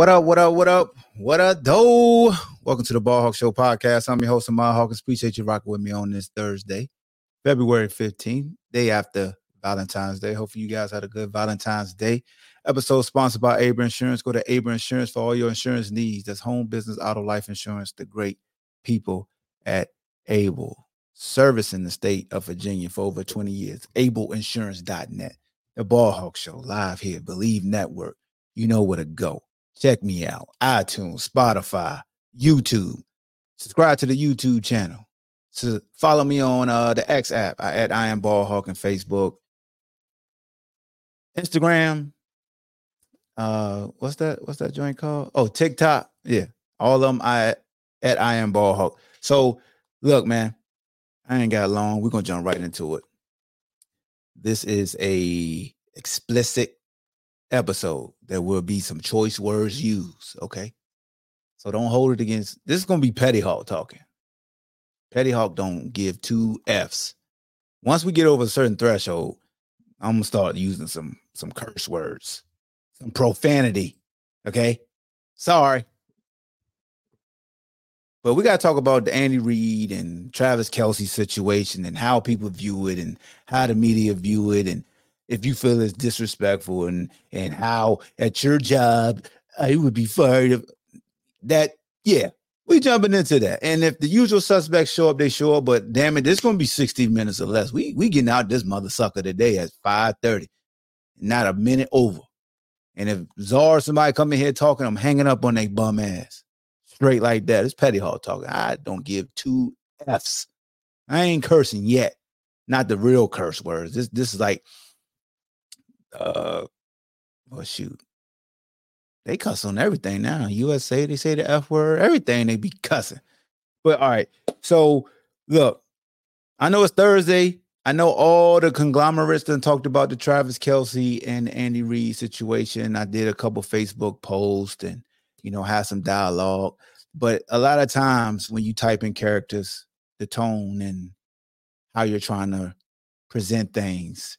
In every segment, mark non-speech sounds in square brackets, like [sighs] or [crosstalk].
What up, what up, what up, what up, though? Welcome to the Ball Hawk Show podcast. I'm your host, Ahmad Hawkins. Appreciate you rocking with me on this Thursday, February 15th, day after Valentine's Day. Hopefully, you guys had a good Valentine's Day. Episode sponsored by Able Insurance. Go to Able Insurance for all your insurance needs. That's home, business, auto, life insurance. The great people at Able, servicing the state of Virginia for over 20 years. AbleInsurance.net. The Ball Hawk Show, live here, Bleav Network. You know where to go. Check me out. iTunes, Spotify, YouTube. Subscribe to the YouTube channel. So follow me on uh, the X app I, at I am Ball Hawk and Facebook. Instagram. Uh what's that? What's that joint called? Oh, TikTok. Yeah. All of them I at I am Ball Hawk. So look, man, I ain't got long. We're gonna jump right into it. This is a explicit episode, there will be some choice words used. Okay. So don't hold it against this is gonna be Petty Hawk talking. Petty Hawk don't give two F's. Once we get over a certain threshold, I'm gonna start using some some curse words, some profanity. Okay. Sorry. But we got to talk about the Andy Reid and Travis Kelce situation and how people view it and how the media view it and if you feel it's disrespectful and and how at your job uh, I would be fired of that. Yeah, we jumping into that. And if the usual suspects show up, they show up. But damn it, this gonna be 60 minutes or less. We we getting out this mother sucker today at 5:30, not a minute over. And if Czar somebody come in here talking, I'm hanging up on their bum ass. Straight like that. It's Petty Hawk talking. I don't give two F's. I ain't cursing yet. Not the real curse words. This this is like uh well shoot. They cuss on everything now. USA, they say the F word, everything they be [laughs] cussing. But all right. So look, I know it's Thursday. I know all the conglomerates that talked about the Travis Kelce and Andy Reid situation. I did a couple Facebook posts and you know had some dialogue. But a lot of times when you type in characters, the tone and how you're trying to present things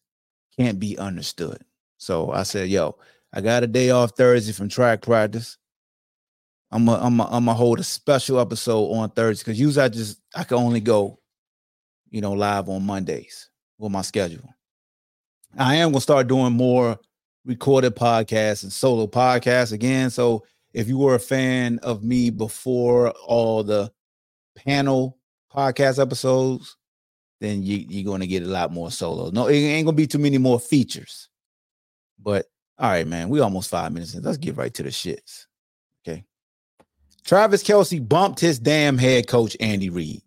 can't be understood. So I said, yo, I got a day off Thursday from track practice. I'm a, I'm a, I'm gonna hold a special episode on Thursday because usually I just I can only go, you know, live on Mondays with my schedule. I am gonna start doing more recorded podcasts and solo podcasts again. So if you were a fan of me before all the panel podcast episodes, then you, you're going to get a lot more solo. No, it ain't going to be too many more features. But all right, man, we almost five minutes in. Let's get right to the shits. Okay. Travis Kelce bumped his damn head coach, Andy Reid.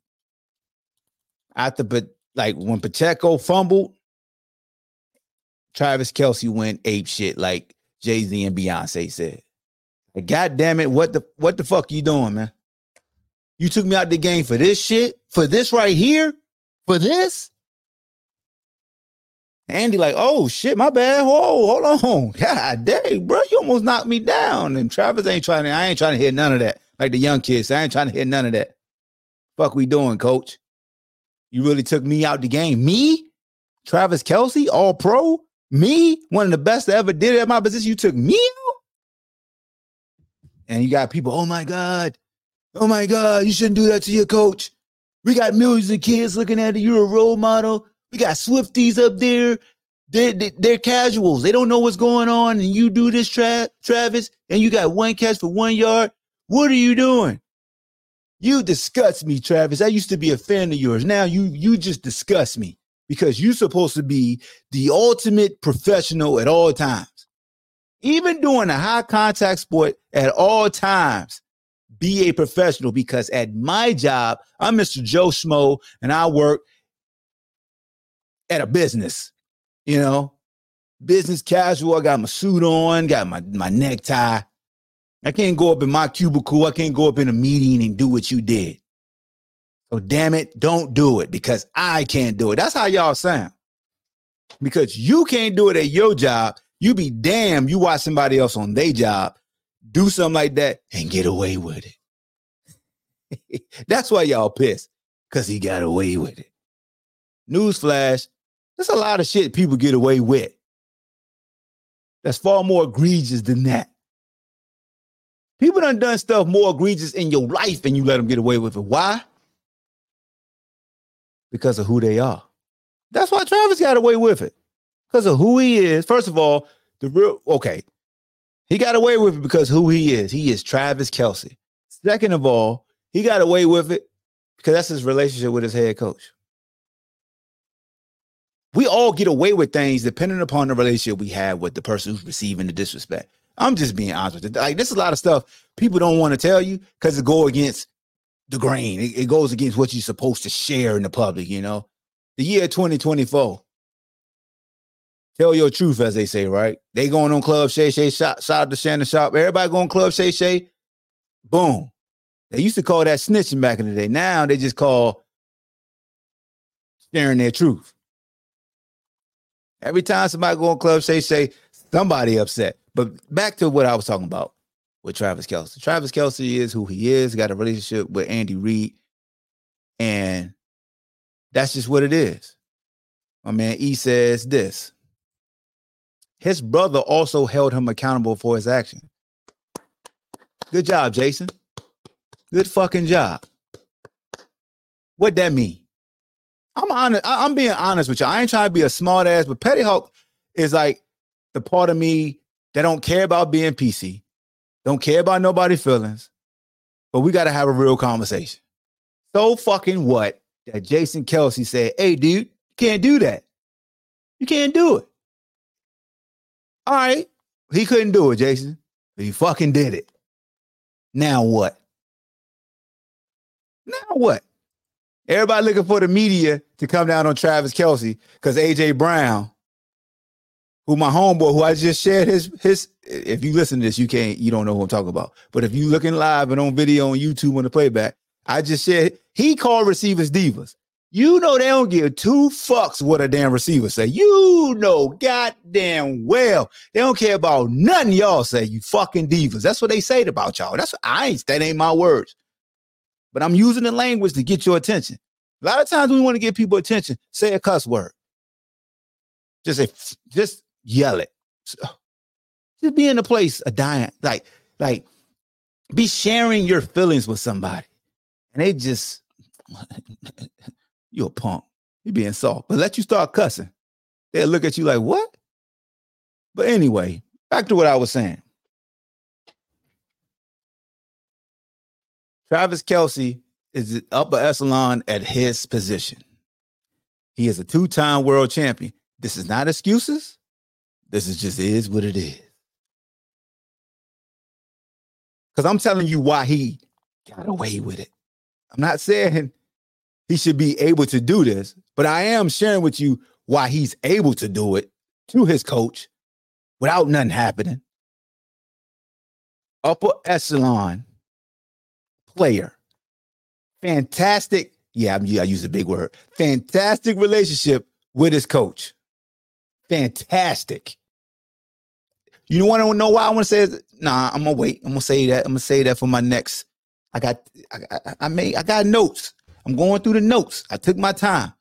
After, but like when Pacheco fumbled, Travis Kelce went ape shit, like Jay Z and Beyonce said. Like, God damn it, what the what the fuck you doing, man? You took me out the game for this shit, for this right here, for this. Andy, like, oh shit, my bad. Whoa, hold on. [laughs] God dang, bro, you almost knocked me down. And Travis ain't trying to, I ain't trying to hear none of that. Like the young kids, I ain't trying to hear none of that. Fuck we doing, coach? You really took me out the game. Me? Travis Kelce, all pro? Me? One of the best that ever did it at my position. You took me out? And you got people, oh my God. Oh my God, you shouldn't do that to your coach. We got millions of kids looking at you. You're a role model. We got Swifties up there. They're, they're casuals. They don't know what's going on. And you do this, Tra- Travis, and you got one catch for one yard. What are you doing? You disgust me, Travis. I used to be a fan of yours. Now you you just disgust me because you're supposed to be the ultimate professional at all times. Even doing a high contact sport at all times, be a professional because at my job, I'm Mr. Joe Schmo and I work at a business. You know, business casual. I got my suit on, got my, my necktie. I can't go up in my cubicle. I can't go up in a meeting and do what you did. So damn it, don't do it because I can't do it. That's how y'all sound. Because you can't do it at your job. You be damn, you watch somebody else on their job do something like that and get away with it. [laughs] That's why y'all pissed. Because he got away with it. Newsflash, there's a lot of shit people get away with. That's far more egregious than that. People done done stuff more egregious in your life and you let them get away with it. Why? Because of who they are. That's why Travis got away with it. Because of who he is. First of all, the real okay. He got away with it because who he is. He is Travis Kelce. Second of all, he got away with it because that's his relationship with his head coach. We all get away with things depending upon the relationship we have with the person who's receiving the disrespect. I'm just being honest with you. Like this is a lot of stuff people don't want to tell you because it go against the grain. It, it goes against what you're supposed to share in the public. You know, the year 2024. Tell your truth, as they say, right? They going on Club Shay Shay, shot, shot out to Shannon Sharpe. Everybody going Club Shay Shay. Boom. They used to call that snitching back in the day. Now they just call sharing their truth. Every time somebody go on Club Shay Shay, somebody upset. But back to what I was talking about with Travis Kelce. Travis Kelce is who he is, got a relationship with Andy Reid. And that's just what it is. My man E says this. His brother also held him accountable for his action. Good job, Jason. Good fucking job. What that mean? I'm honest. I'm being honest with you. I ain't trying to be a smart ass, but Petty Hawk is like the part of me that don't care about being PC, don't care about nobody feelings, but we got to have a real conversation. So fucking what that Jason Kelce said, hey, dude, you can't do that. You can't do it. All right. He couldn't do it, Jason. He fucking did it. Now what? Now what? Everybody looking for the media to come down on Travis Kelce because AJ Brown, who my homeboy, who I just shared his his. If you listen to this, you can't, you don't know who I'm talking about. But if you looking live and on video on YouTube on the playback, I just shared. He called receivers divas. You know they don't give two fucks what a damn receiver say. You know goddamn well they don't care about nothing y'all say. You fucking divas. That's what they say about y'all. That's what I ain't. That ain't my words. But I'm using the language to get your attention. A lot of times we want to get people attention. Say a cuss word. Just say, just yell it. Just be in a place of dying, like, like, be sharing your feelings with somebody, and they just [laughs] you're a punk. You're being soft. But let you start cussing. They'll look at you like, what? But anyway, back to what I was saying. Travis Kelce is upper echelon at his position. He is a two-time world champion. This is not excuses. This is just is what it is. Because I'm telling you why he got away with it. I'm not saying he should be able to do this. But I am sharing with you why he's able to do it to his coach without nothing happening. Upper echelon player. Fantastic. Yeah, I use a big word. Fantastic relationship with his coach. Fantastic. You want to know why I want to say it? Nah, I'm gonna wait. I'm gonna say that. I'm gonna say that for my next. I got. I, I, I made. I got notes. I'm going through the notes. I took my time.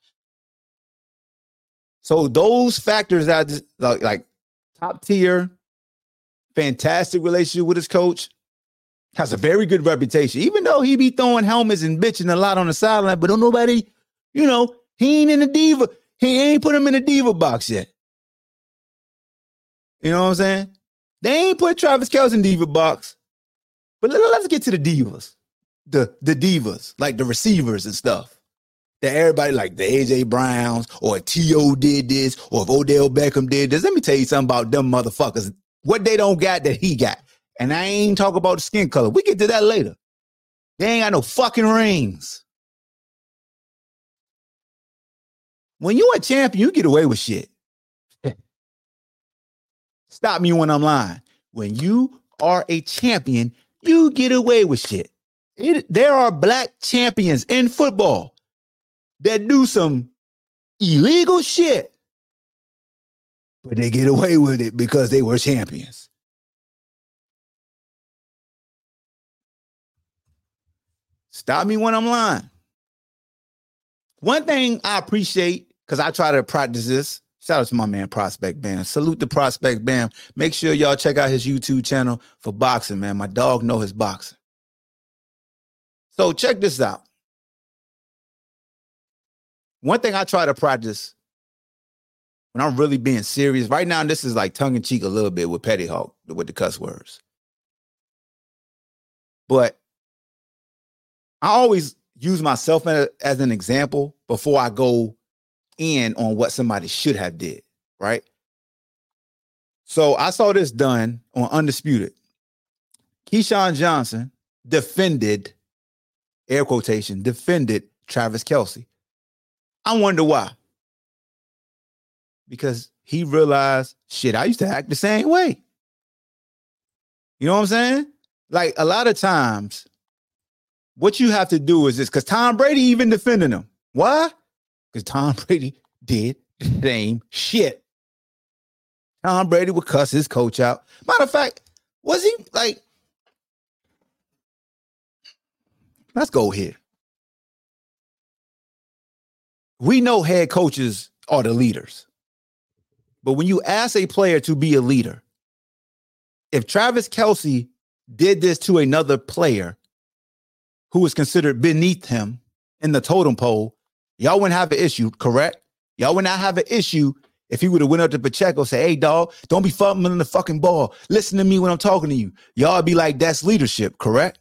So those factors that just, like, like top tier, fantastic relationship with his coach, has a very good reputation. Even though he be throwing helmets and bitching a lot on the sideline, but don't nobody, you know, he ain't in the diva. He ain't put him in the diva box yet. You know what I'm saying? They ain't put Travis Kelce in diva box. But let, us get to the divas the the divas, like the receivers and stuff. That everybody like the AJ Browns or T.O. did this or if Odell Beckham did this. Let me tell you something about them motherfuckers. What they don't got that he got. And I ain't talk about the skin color. We get to that later. They ain't got no fucking rings. When you a champion, you get away with shit. [laughs] Stop me when I'm lying. When you are a champion, you get away with shit. It, there are black champions in football that do some illegal shit, but they get away with it because they were champions. Stop me when I'm lying. One thing I appreciate, because I try to practice this, shout out to my man Prospect Bam. Salute the Prospect Bam. Make sure y'all check out his YouTube channel for boxing, man. My dog know his boxing. So check this out. One thing I try to practice when I'm really being serious, right now, this is like tongue in cheek a little bit with Petty Hawk, with the cuss words. But I always use myself as an example before I go in on what somebody should have did, right? So I saw this done on Undisputed. Keyshawn Johnson defended, air quotation, defended Travis Kelce. I wonder why. Because he realized, shit, I used to act the same way. You know what I'm saying? Like a lot of times, what you have to do is this because Tom Brady even defending him. Why? Because Tom [laughs] Brady did the same shit. Tom Brady would cuss his coach out. Matter of fact, was he like, let's go here. We know head coaches are the leaders. But when you ask a player to be a leader, if Travis Kelce did this to another player, who was considered beneath him in the totem pole, y'all wouldn't have an issue, correct? Y'all would not have an issue if he would have went up to Pacheco, say, "Hey, dog, don't be fumbling the fucking ball. Listen to me when I'm talking to you." Y'all be like, "That's leadership, correct?"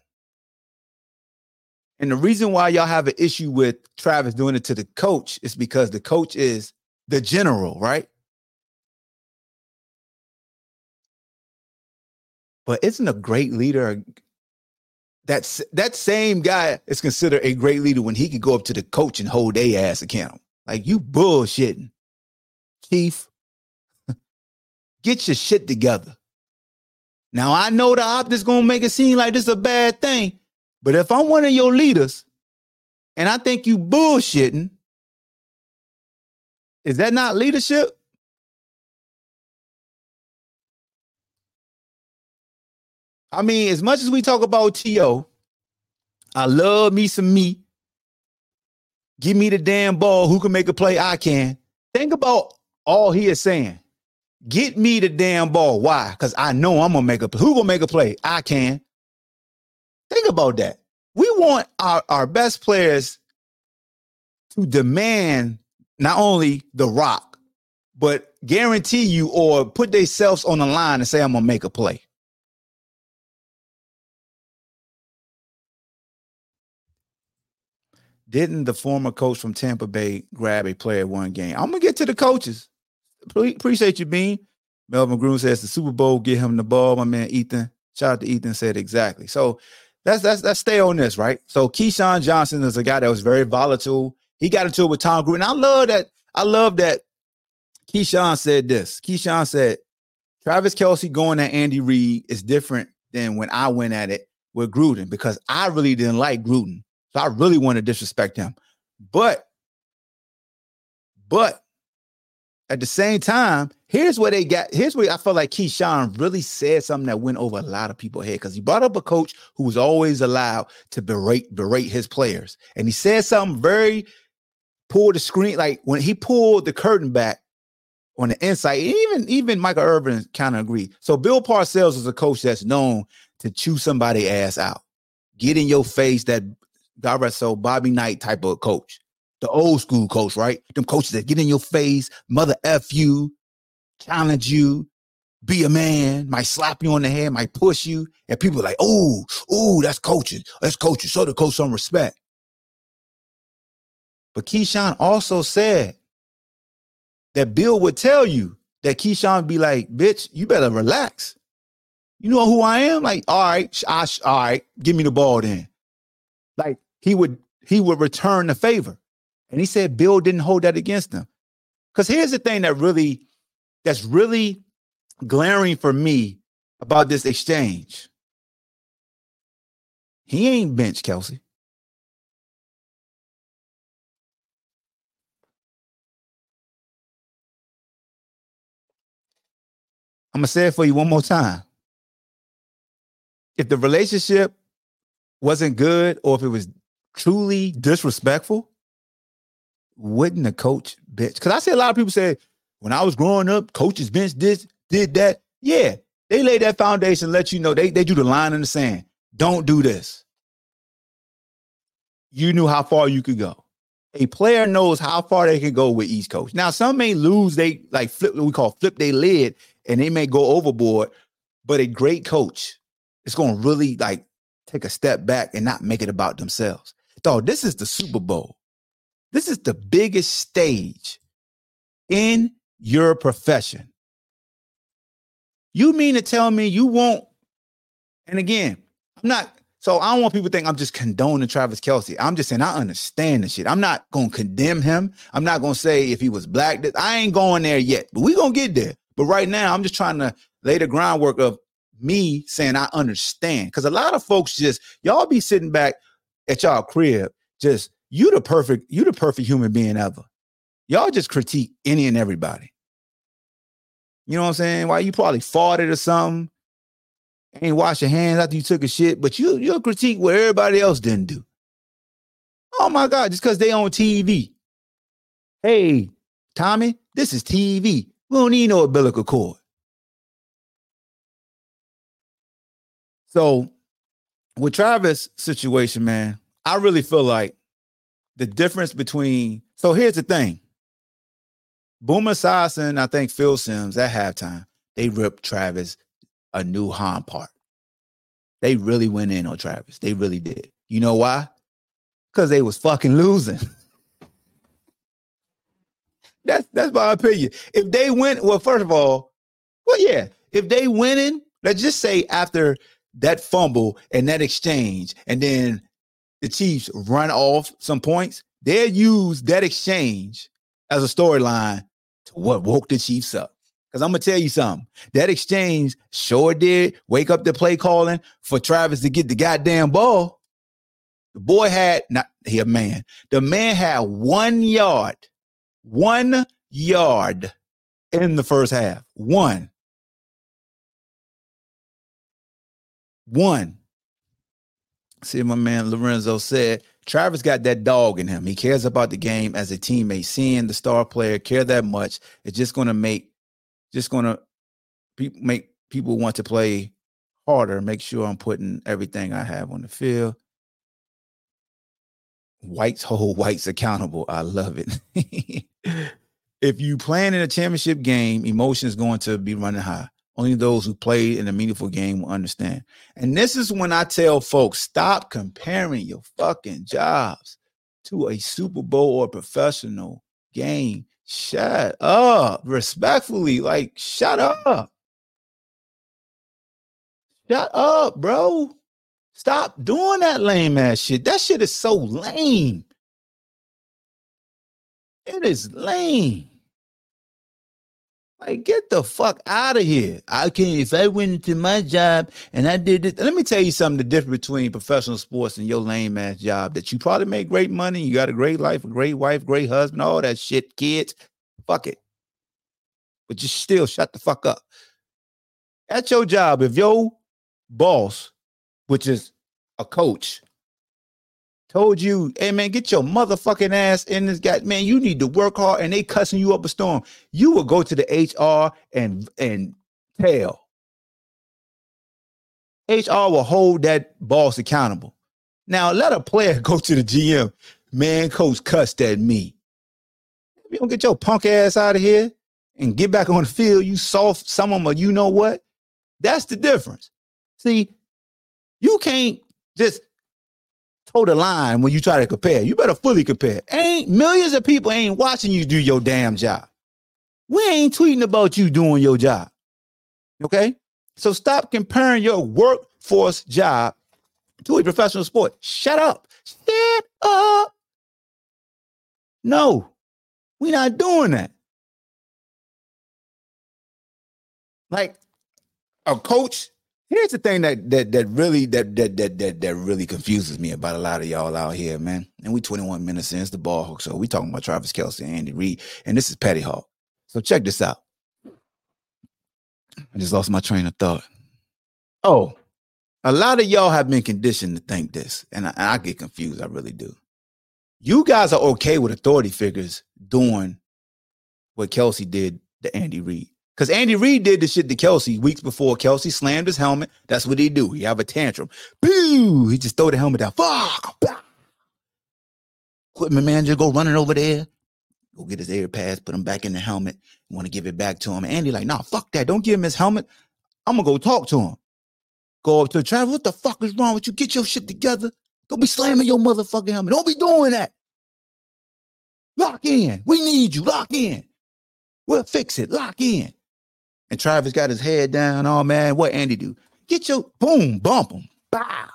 And the reason why y'all have an issue with Travis doing it to the coach is because the coach is the general, right? But isn't a great leader that's that same guy is considered a great leader when he could go up to the coach and hold their ass accountable. Like you bullshitting, Chief. [laughs] Get your shit together. Now I know the optics gonna make it seem like this is a bad thing, but if I'm one of your leaders and I think you bullshitting, is that not leadership? I mean, as much as we talk about T.O., I love me some me. Give me the damn ball. Who can make a play? I can. Think about all he is saying. Get me the damn ball. Why? Because I know I'm gonna make a who gonna make a play? I can. Think about that. We want our, our best players to demand not only the rock, but guarantee you or put themselves on the line and say, I'm gonna make a play. Didn't the former coach from Tampa Bay grab a player one game? I'm gonna get to the coaches. appreciate you, Bean. Melvin Groom says the Super Bowl, get him the ball. My man Ethan, shout out to Ethan, said exactly. So let's let's let's stay on this, right? So Keyshawn Johnson is a guy that was very volatile. He got into it with Tom Gruden. I love that. I love that Keyshawn said this. Keyshawn said, Travis Kelsey going at Andy Reid is different than when I went at it with Gruden because I really didn't like Gruden. So I really want to disrespect him. But, but at the same time, here's where they got. Here's where I felt like Keyshawn really said something that went over a lot of people's head because he brought up a coach who was always allowed to berate berate his players, and he said something very pulled the screen like when he pulled the curtain back on the inside. Even even Michael Irvin kind of agreed. So Bill Parcells is a coach that's known to chew somebody ass out, get in your face that God rest so Bobby Knight type of coach, the old school coach, right? Them coaches that get in your face, mother f you, challenge you, be a man, might slap you on the head, might push you, and people are like, oh, oh, that's coaching, that's coaching. Show the coach some respect. But Keyshawn also said that Bill would tell you that Keyshawn would be like, bitch, you better relax. You know who I am? Like, all right, I, all right, give me the ball then. Like he would he would return the favor. And he said Bill didn't hold that against him. Because here's the thing that really that's really glaring for me about this exchange. He ain't bench Kelce. I'm gonna say it for you one more time. If the relationship wasn't good or if it was truly disrespectful, wouldn't the coach bench? Because I see a lot of people say, when I was growing up, coaches bench this, did that. Yeah, they laid that foundation, let you know they, they do the line in the sand. Don't do this. You knew how far you could go. A player knows how far they can go with each coach. Now, some may lose, they like flip what we call flip they lid, and they may go overboard, but a great coach is going to really like take a step back and not make it about themselves. Dog, this is the Super Bowl. This is the biggest stage in your profession. You mean to tell me you won't? And again, I'm not. So I don't want people to think I'm just condoning Travis Kelce. I'm just saying I understand the shit. I'm not gonna condemn him. I'm not gonna say if he was black. I ain't going there yet, but we gonna get there. But right now, I'm just trying to lay the groundwork of me saying I understand. Because a lot of folks just y'all be sitting back at y'all crib, just you the perfect, you the perfect human being ever. Y'all just critique any and everybody. You know what I'm saying? Why you probably farted or something, ain't wash your hands after you took a shit, but you you'll critique what everybody else didn't do. Oh my God, just because they on TV. Hey, Tommy, this is TV. We don't need no umbilical cord. So with Travis' situation, man, I really feel like the difference between so here's the thing. Boomer Esiason, I think Phil Simms at halftime, they ripped Travis a new Han part. They really went in on Travis. They really did. You know why? Because they was fucking losing. [laughs] that's that's my opinion. If they win, well, first of all, well, yeah, if they winning, let's just say after that fumble and that exchange, and then the Chiefs run off some points, they'll use that exchange as a storyline to what woke the Chiefs up. Because I'm gonna tell you something. That exchange sure did wake up the play calling for Travis to get the goddamn ball. The boy had not he a man. The man had one yard, one yard in the first half. One. One. See, my man Lorenzo said, Travis got that dog in him. He cares about the game as a teammate. Seeing the star player care that much, it's just going to make, just going to make people want to play harder. Make sure I'm putting everything I have on the field. Whites hold [laughs] whites accountable. I love it. [laughs] if you plan in a championship game, emotion is going to be running high. Only those who played in a meaningful game will understand. And this is when I tell folks stop comparing your fucking jobs to a Super Bowl or professional game. Shut up. Respectfully, like, shut up. Shut up, bro. Stop doing that lame ass shit. That shit is so lame. It is lame. Like, get the fuck out of here. I can't, if I went into my job and I did this. Let me tell you something the difference between professional sports and your lame ass job that you probably make great money, you got a great life, a great wife, great husband, all that shit, kids. Fuck it. But just still shut the fuck up. At your job, if your boss, which is a coach, told you, hey man, get your motherfucking ass in this guy. Man, you need to work hard and they cussing you up a storm. You will go to the HR and and tell. HR will hold that boss accountable. Now let a player [laughs] go to the GM. Man, coach cussed at me. You don't get your punk ass out of here and get back on the field, you soft someone, but you know what? That's the difference. See, you can't just toe the line when you try to compare. You better fully compare. Ain't millions of people ain't watching you do your damn job. We ain't tweeting about you doing your job. Okay? So stop comparing your workforce job to a professional sport. Shut up. Shut up. No, we're not doing that. Like a coach. Here's the thing that that that really that that that that that really confuses me about a lot of y'all out here, man. And we 21 minutes in, it's the ball hawk. So we talking about Travis Kelce and Andy Reid, and this is Petty Hawk. So check this out. I just lost my train of thought. Oh, a lot of y'all have been conditioned to think this, and I, I get confused. I really do. You guys are okay with authority figures doing what Kelce did to Andy Reid. Because Andy Reid did the shit to Kelce weeks before Kelce slammed his helmet. That's what he do. He have a tantrum. Boo! He just throw the helmet down. Fuck! Equipment manager go running over there. Go get his air pads, put him back in the helmet. Want to give it back to him. Andy like, nah, fuck that. Don't give him his helmet. I'm gonna go talk to him. Go up to the Travis. What the fuck is wrong with you? Get your shit together. Don't be slamming your motherfucking helmet. Don't be doing that. Lock in. We need you. Lock in. We'll fix it. Lock in. And Travis got his head down. Oh man, what Andy do? Get your boom, bump him. Bow.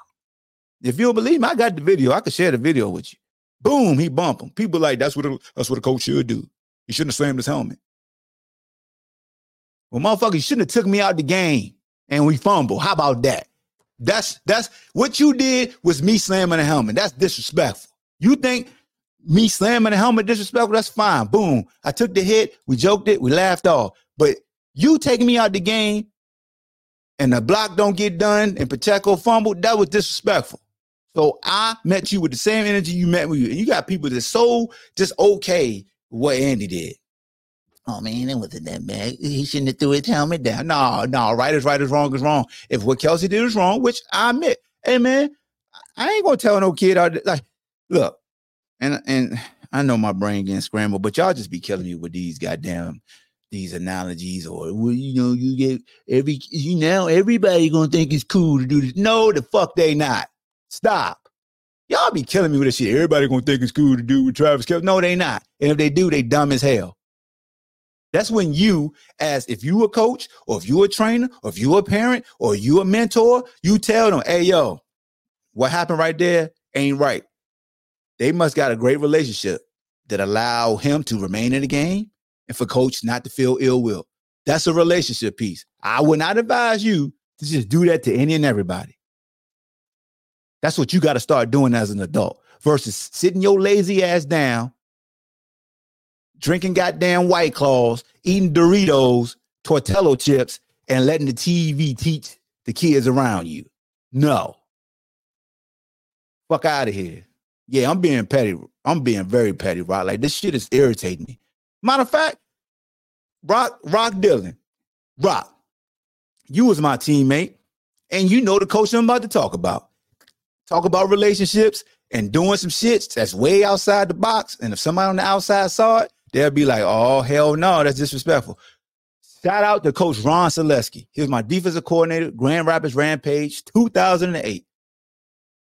If you don't believe me, I got the video. I could share the video with you. Boom, he bump him. People like that's what a, that's what a coach should do. He shouldn't have slammed his helmet. Well, motherfucker, you shouldn't have took me out the game and we fumble. How about that? That's that's what you did was me slamming the helmet. That's disrespectful. You think me slamming the helmet disrespectful? That's fine. Boom. I took the hit. We joked it. We laughed off. But you taking me out the game and the block don't get done and Pacheco fumbled, that was disrespectful. So I met you with the same energy you met with you. And you got people that's so just okay what Andy did. Oh man, it wasn't that bad. He shouldn't have threw his helmet down. No, no, right is right is wrong is wrong. If what Kelce did is wrong, which I admit, hey man, I ain't gonna tell no kid out like, look, and and I know my brain getting scrambled, but y'all just be killing me with these goddamn these analogies or well, you know, you get every you now everybody gonna think it's cool to do this. No, the fuck they not. Stop. Y'all be killing me with this shit. Everybody gonna think it's cool to do with Travis Kelce. No, they not. And if they do, they dumb as hell. That's when you, as if you a coach or if you a trainer or if you a parent or you a mentor, you tell them, hey yo, what happened right there ain't right. They must got a great relationship that allow him to remain in the game and for coach not to feel ill will. That's a relationship piece. I would not advise you to just do that to any and everybody. That's what you got to start doing as an adult versus sitting your lazy ass down, drinking goddamn White Claws, eating Doritos, Tortello chips, and letting the TV teach the kids around you. No. Fuck out of here. Yeah, I'm being petty. I'm being very petty, right? Like this shit is irritating me. Matter of fact, Rock, Rock Dylan, Rock, you was my teammate, and you know the coach I'm about to talk about. Talk about relationships and doing some shits that's way outside the box. And if somebody on the outside saw it, they'll be like, oh, hell no, that's disrespectful. Shout out to Coach Ron Selesky. He was my defensive coordinator, Grand Rapids Rampage, 2008.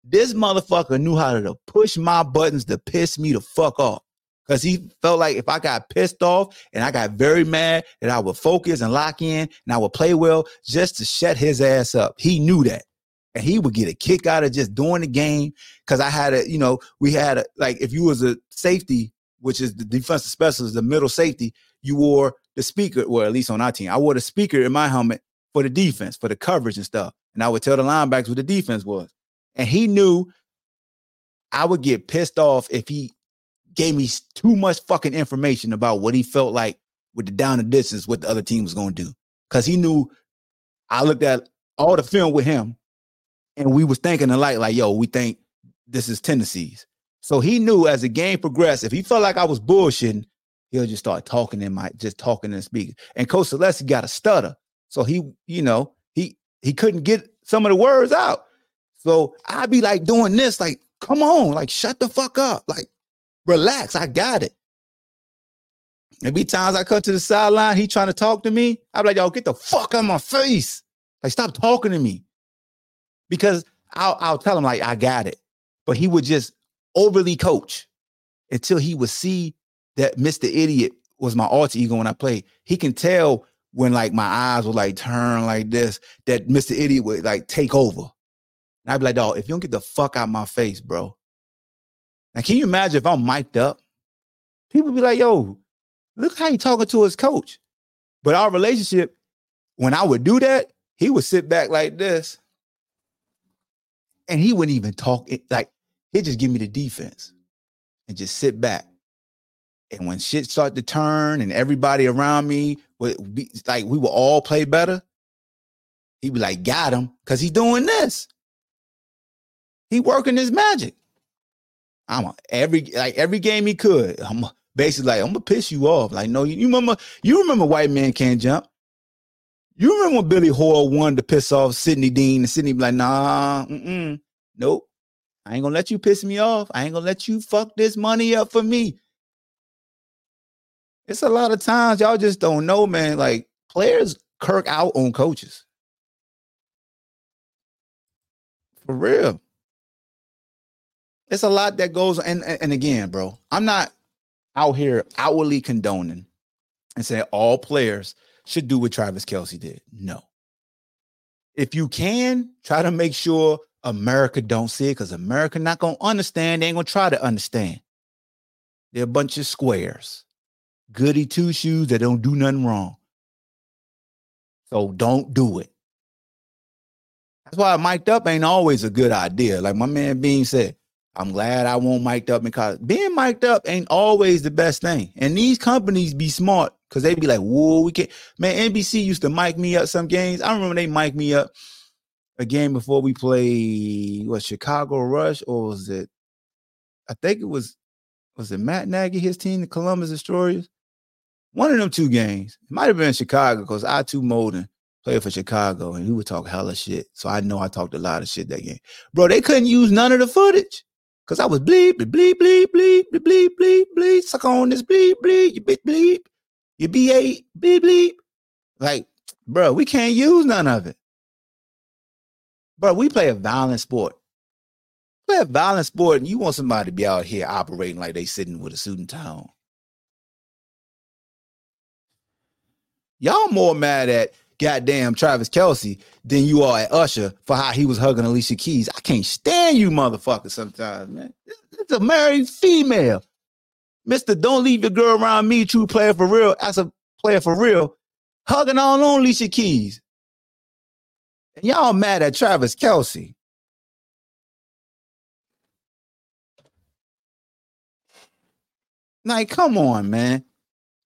This motherfucker knew how to push my buttons to piss me the fuck off. Because he felt like if I got pissed off and I got very mad, that I would focus and lock in and I would play well just to shut his ass up. He knew that. And he would get a kick out of just doing the game. Cause I had a, you know, we had a, like, if you was a safety, which is the defensive specialist, the middle safety, you wore the speaker, or at least on our team, I wore the speaker in my helmet for the defense, for the coverage and stuff. And I would tell the linebackers what the defense was. And he knew I would get pissed off if he gave me too much fucking information about what he felt like with the down and distance, what the other team was going to do. Cause he knew I looked at all the film with him and we was thinking alike, like, yo, we think this is tendencies. So he knew as the game progressed, if he felt like I was bullshitting, he'll just start talking in my just talking and speaking. And Coach Celeste got a stutter. So he, you know, he he couldn't get some of the words out. So I'd be like doing this, like, come on, like shut the fuck up. Like relax, I got it. And be times I cut to the sideline, he trying to talk to me. I'm like, yo, get the fuck out of my face. Like, stop talking to me. Because I'll, I'll tell him, like, I got it. But he would just overly coach until he would see that Mr. Idiot was my alter ego when I played. He can tell when like my eyes would like turn like this, that Mr. Idiot would like take over. And I'd be like, dog, if you don't get the fuck out of my face, bro, now, can you imagine if I'm mic'd up? People be like, yo, look how he talking to his coach. But our relationship, when I would do that, he would sit back like this, and he wouldn't even talk. Like he'd just give me the defense and just sit back. And when shit started to turn and everybody around me would be like we would all play better, he'd be like, got him, because he's doing this. He working his magic. I'm a, every like every game he could. I'm basically like, I'm gonna piss you off. Like, no, you, you remember you remember white man can't jump. You remember when Billy Hoyle wanted to piss off Sidney Dean and Sidney be like, nah, nope. I ain't gonna let you piss me off. I ain't gonna let you fuck this money up for me. It's a lot of times y'all just don't know, man. Like players kirk out on coaches. For real. It's a lot that goes and and again, bro. I'm not out here outwardly condoning and saying all players should do what Travis Kelce did. No. If you can, try to make sure America don't see it because America not gonna understand. They ain't gonna try to understand. They're a bunch of squares, goody two shoes that don't do nothing wrong. So don't do it. That's why mic'd up ain't always a good idea. Like my man Bean said, I'm glad I won't mic'd up because being mic'd up ain't always the best thing. And these companies be smart because they be like, whoa, we can't. Man, NBC used to mic me up some games. I remember they mic me up a game before we play what Chicago Rush or was it? I think it was was it Matt Nagy, his team, the Columbus Destroyers. One of them two games. It might have been Chicago because I too Molden played for Chicago and he would talk hella shit. So I know I talked a lot of shit that game. Bro, they couldn't use none of the footage. Cause I was bleep, bleep, bleep, bleep, bleep, bleep, bleep, bleep, suck on this bleep, bleep, you bit bleep, you B8, bleep, bleep. Like, bro, we can't use none of it. But we play a violent sport. Play a violent sport, and you want somebody to be out here operating like they sitting with a suit and tie. Y'all more mad at goddamn Travis Kelce than you are at Usher for how he was hugging Alicia Keys. I can't stand you motherfuckers sometimes, man. It's a married female. Mister, don't leave your girl around me, true player for real. As a player for real, hugging on on Alicia Keys. And y'all mad at Travis Kelce. Like, come on, man.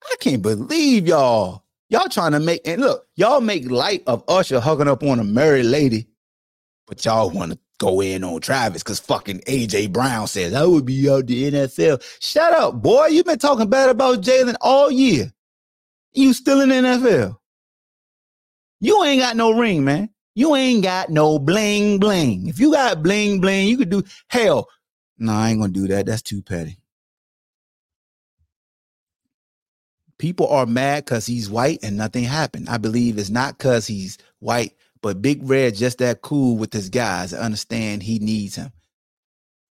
I can't believe y'all. Y'all trying to make and look, y'all make light of Usher hugging up on a married lady, but y'all want to go in on Travis because fucking AJ Brown says I would be out the NFL. Shut up, boy. You've been talking bad about Jalen all year. You still in NFL. You ain't got no ring, man. You ain't got no bling bling. If you got bling bling, you could do hell. No, I ain't gonna do that. That's too petty. People are mad because he's white and nothing happened. I believe it's not because he's white, but Big Red just that cool with his guys. understand he needs him.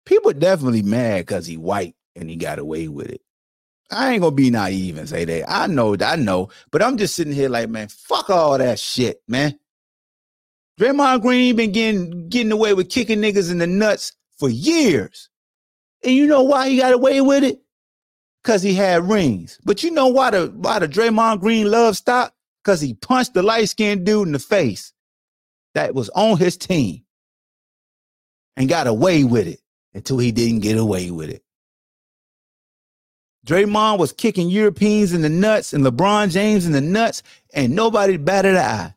People definitely mad because he white and he got away with it. I ain't gonna be naive and say that. I know, I know, but I'm just sitting here like, man, fuck all that shit, man. Draymond Green been getting getting away with kicking niggas in the nuts for years. And you know why he got away with it? Because he had rings. But you know why the why the Draymond Green love stopped? Because he punched the light-skinned dude in the face that was on his team and got away with it until he didn't get away with it. Draymond was kicking Europeans in the nuts and LeBron James in the nuts, and nobody batted an eye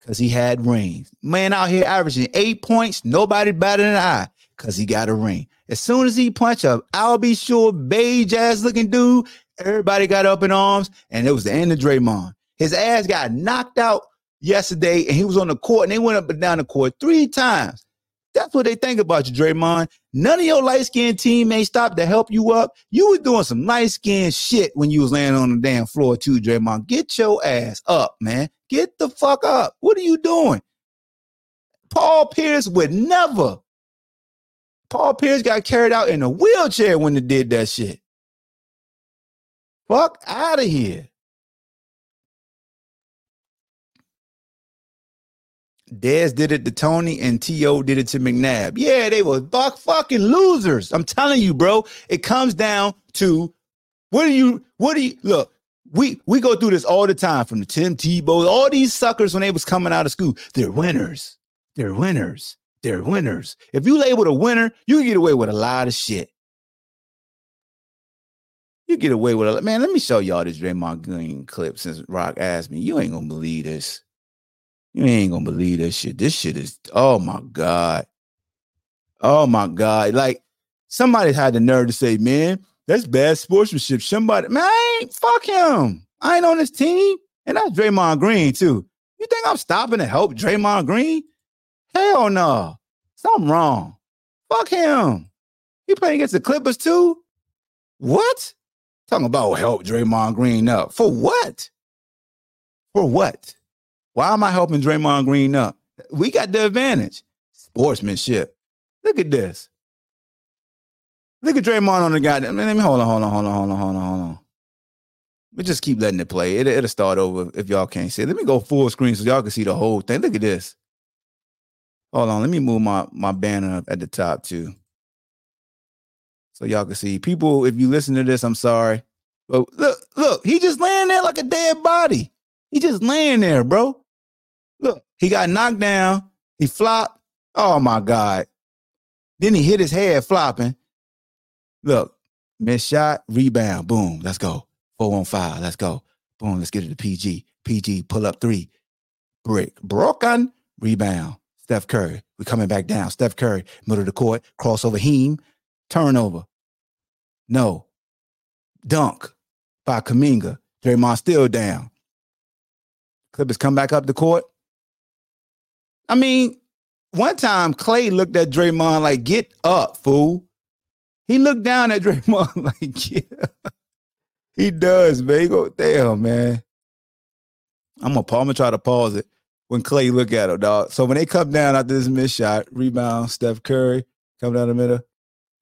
because he had rings. Man out here averaging eight points, nobody batted an eye because he got a ring. As soon as he punched a I'll be sure beige ass looking dude, everybody got up in arms, and it was the end of Draymond. His ass got knocked out yesterday, and he was on the court, and they went up and down the court three times. That's what they think about you, Draymond. None of your light skinned teammates stopped to help you up. You was doing some light skinned shit when you was laying on the damn floor too, Draymond. Get your ass up, man. Get the fuck up. What are you doing? Paul Pierce would never. Paul Pierce got carried out in a wheelchair when they did that shit. Fuck out of here. Dez did it to Tony and T.O. did it to McNabb. Yeah, they were fuck fucking losers. I'm telling you, bro. It comes down to what do you, what do you, look, We we go through this all the time from the Tim Tebow, all these suckers when they was coming out of school. They're winners. They're winners. They're winners. If you label a winner, you can get away with a lot of shit. You get away with a lot. man. Let me show y'all this Draymond Green clip since Rock asked me. You ain't gonna believe this. You ain't gonna believe this shit. This shit is oh my god. Oh my god. Like somebody had the nerve to say, man, that's bad sportsmanship. Somebody, man, fuck him. I ain't on this team. And that's Draymond Green, too. You think I'm stopping to help Draymond Green? Hell no. Something wrong. Fuck him. He playing against the Clippers too? What? Talking about help Draymond Green up. For what? For what? Why am I helping Draymond Green up? We got the advantage. Sportsmanship. Look at this. Look at Draymond on the guy. Let me hold on, hold on, hold on, hold on, hold on, hold on. We just keep letting it play. It, it'll start over if y'all can't see it. Let me go full screen so y'all can see the whole thing. Look at this. Hold on, let me move my my banner up at the top too. So y'all can see. People, if you listen to this, I'm sorry. But look, look, he just laying there like a dead body. He just laying there, bro. Look, he got knocked down. He flopped. Oh my God. Then he hit his head flopping. Look, miss shot, rebound, boom, let's go. Four on five, let's go. Boom, let's get it to PG. PG, pull up three. Brick, broken, rebound. Steph Curry, We're coming back down. Steph Curry, middle of the court, crossover, Heem, turnover. No. Dunk by Kuminga. Draymond still down. Clippers come back up the court. I mean, one time Clay looked at Draymond like, get up, fool. He looked down at [laughs] Draymond like, yeah. he does, man. He go, damn, man. I'm gonna, I'm gonna try to pause it when Clay look at him, dog. So when they come down after this miss shot, rebound, Steph Curry, come down the middle,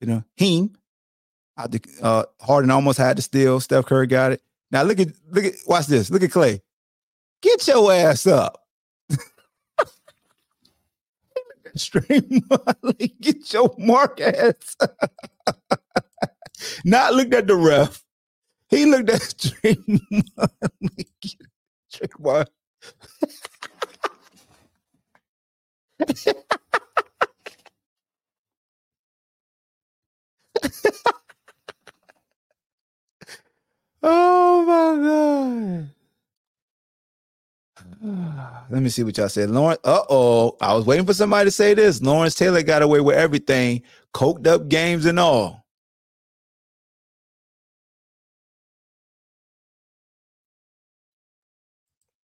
you know, Heem. Out the, uh, Harden almost had to steal. Steph Curry got it. Now look at look at watch this. Look at Clay. Get your ass up. [laughs] Straight Molly, get your mark ass. [laughs] Not looked at the ref. He looked at [laughs] straight Molly. Straight. [laughs] oh my god. [sighs] Let me see what y'all said. Lawrence, uh oh. I was waiting for somebody to say this. Lawrence Taylor got away with everything, coked up games and all.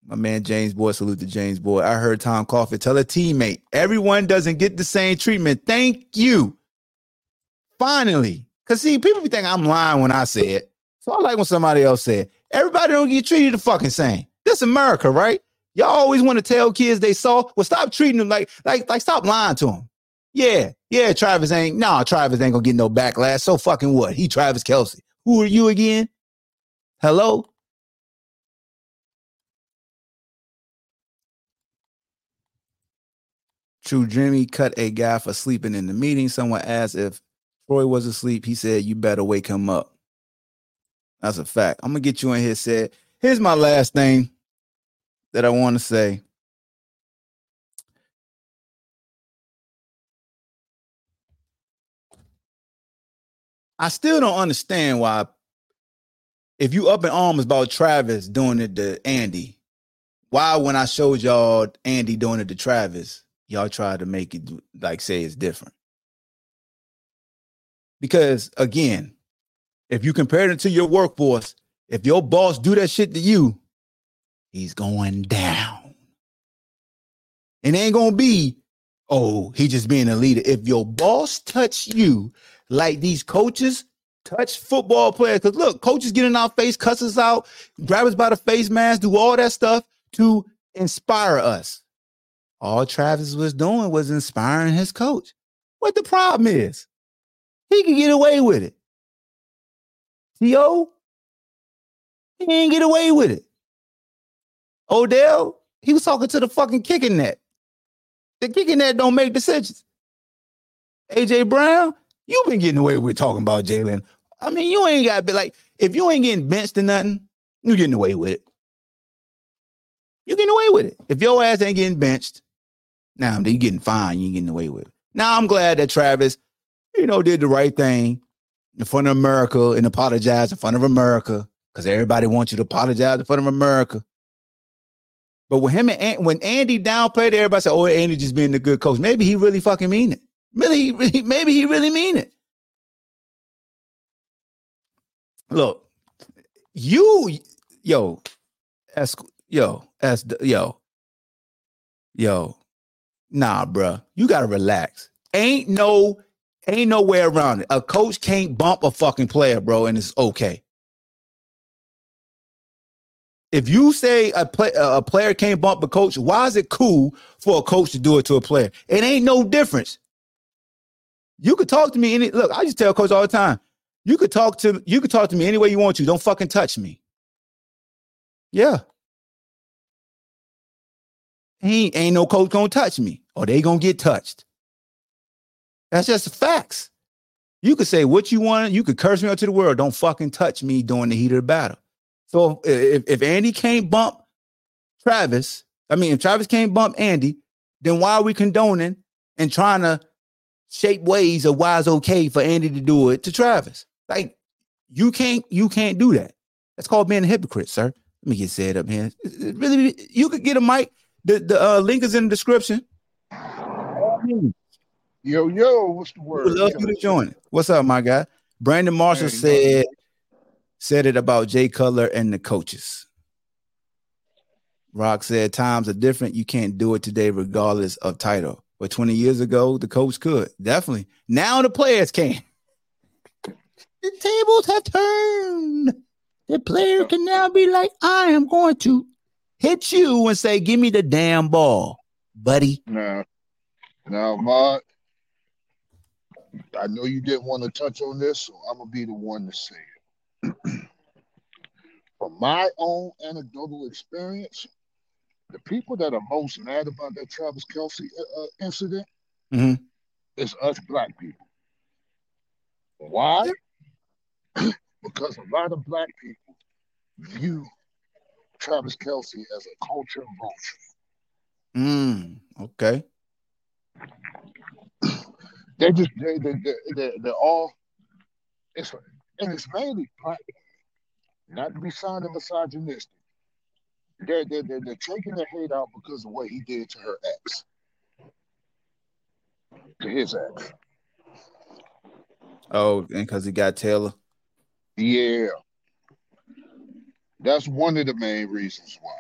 My man James Boyd, salute to James Boyd. I heard Tom Coughlin tell a teammate, everyone doesn't get the same treatment. Thank you. Finally. Because see, people be thinking I'm lying when I say it. So I like when somebody else said, everybody don't get treated the fucking same. This America, right? Y'all always want to tell kids they saw. Well, stop treating them like, like, like, stop lying to them. Yeah, yeah, Travis ain't, nah, Travis ain't gonna get no backlash. So fucking what? He Travis Kelce. Who are you again? Hello? True Jimmy cut a guy for sleeping in the meeting. Someone asked if Troy was asleep. He said, You better wake him up. That's a fact. I'm gonna get you in here. Said, here's my last thing that I want to say. I still don't understand why, if you up in arms about Travis doing it to Andy, why when I showed y'all Andy doing it to Travis, y'all try to make it like say it's different. Because again, if you compare it to your workforce, if your boss do that shit to you, he's going down. And ain't gonna be, oh, he just being a leader. If your boss touch you like these coaches touch football players, because look, coaches get in our face, cuss us out, grab us by the face mask, do all that stuff to inspire us. All Travis was doing was inspiring his coach. What the problem is? He can get away with it. T.O., he ain't get away with it. Odell, he was talking to the fucking kicking net. The kicking net don't make decisions. AJ Brown, you been getting away with talking about Jalen. I mean, you ain't got to be like, if you ain't getting benched or nothing, You're getting away with it. You're getting away with it. If your ass ain't getting benched, now nah, you getting fined. You ain't getting away with it. Now I'm glad that Travis, you know, did the right thing in front of America and apologized in front of America because everybody wants you to apologize in front of America. But when him and when Andy downplayed, everybody said, "Oh, Andy just being a good coach." Maybe he really fucking mean it. Maybe he, maybe he really mean it. Look, you, yo, ask, yo, ask, yo, yo, nah, bruh, you gotta relax. Ain't no, ain't no way around it. A coach can't bump a fucking player, bro, and it's okay. If you say a play, a player can't bump a coach, why is it cool for a coach to do it to a player? It ain't no difference. You could talk to me any look. I just tell coach all the time. You could talk to you could talk to me any way you want to. Don't fucking touch me. Yeah. Ain't ain't no coach gonna touch me, or they gonna get touched. That's just facts. You could say what you want. You could curse me out to the world. Don't fucking touch me during the heat of the battle. So if, if Andy can't bump Travis, I mean, if Travis can't bump Andy, then why are we condoning and trying to shape ways of why it's okay for Andy to do it to Travis? Like you can't you can't do that. That's called being a hypocrite, sir. Let me get said up here. Really, you could get a mic. The the uh, link is in the description. Yo yo, what's the word? Would love you to join. What's up, my guy? Brandon Marshall said said it about Jay Cutler and the coaches. Rock said times are different. You can't do it today, regardless of title. But 20 years ago, the coach could. Definitely. Now the players can. The tables have turned. The player can now be like, I am going to hit you and say, Give me the damn ball, buddy. No. Now, Mark, I know you didn't want to touch on this, so I'm to be the one to say it. [clears throat] From my own anecdotal experience, the people that are most mad about that Travis Kelce uh, uh incident mm-hmm. is us black people. Why? [clears throat] because a lot of black people view Travis Kelce as a culture vulture. Mm, okay. [clears throat] They just they they they they're all it's and it's mainly black, not to be sounding misogynistic. They're, they're, they're, they're taking their hate out because of what he did to her ex, to his ex. Oh, and because he got Taylor? Yeah. That's one of the main reasons why.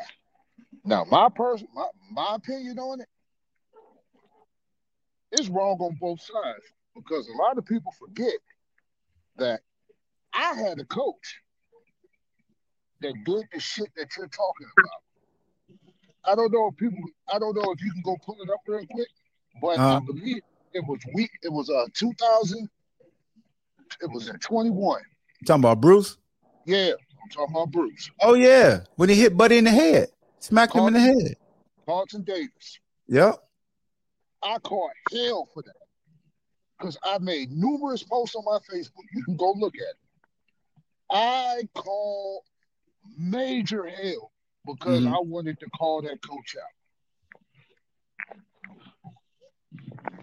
Now, my person, my, my opinion on it, it's wrong on both sides because a lot of people forget that I had a coach that did the shit that you're talking about. I don't know if people. I don't know if you can go pull it up real quick, but I believe it was week. It was uh 2000. It was in 21. You talking about Bruce? Yeah, I'm talking about Bruce. Oh yeah, when he hit Buddy in the head, smacked Carlton, him in the head. Carlton Davis. Yep. I caught hell for that because I made numerous posts on my Facebook. You can go look at it. I called major hell because mm-hmm. I wanted to call that coach out.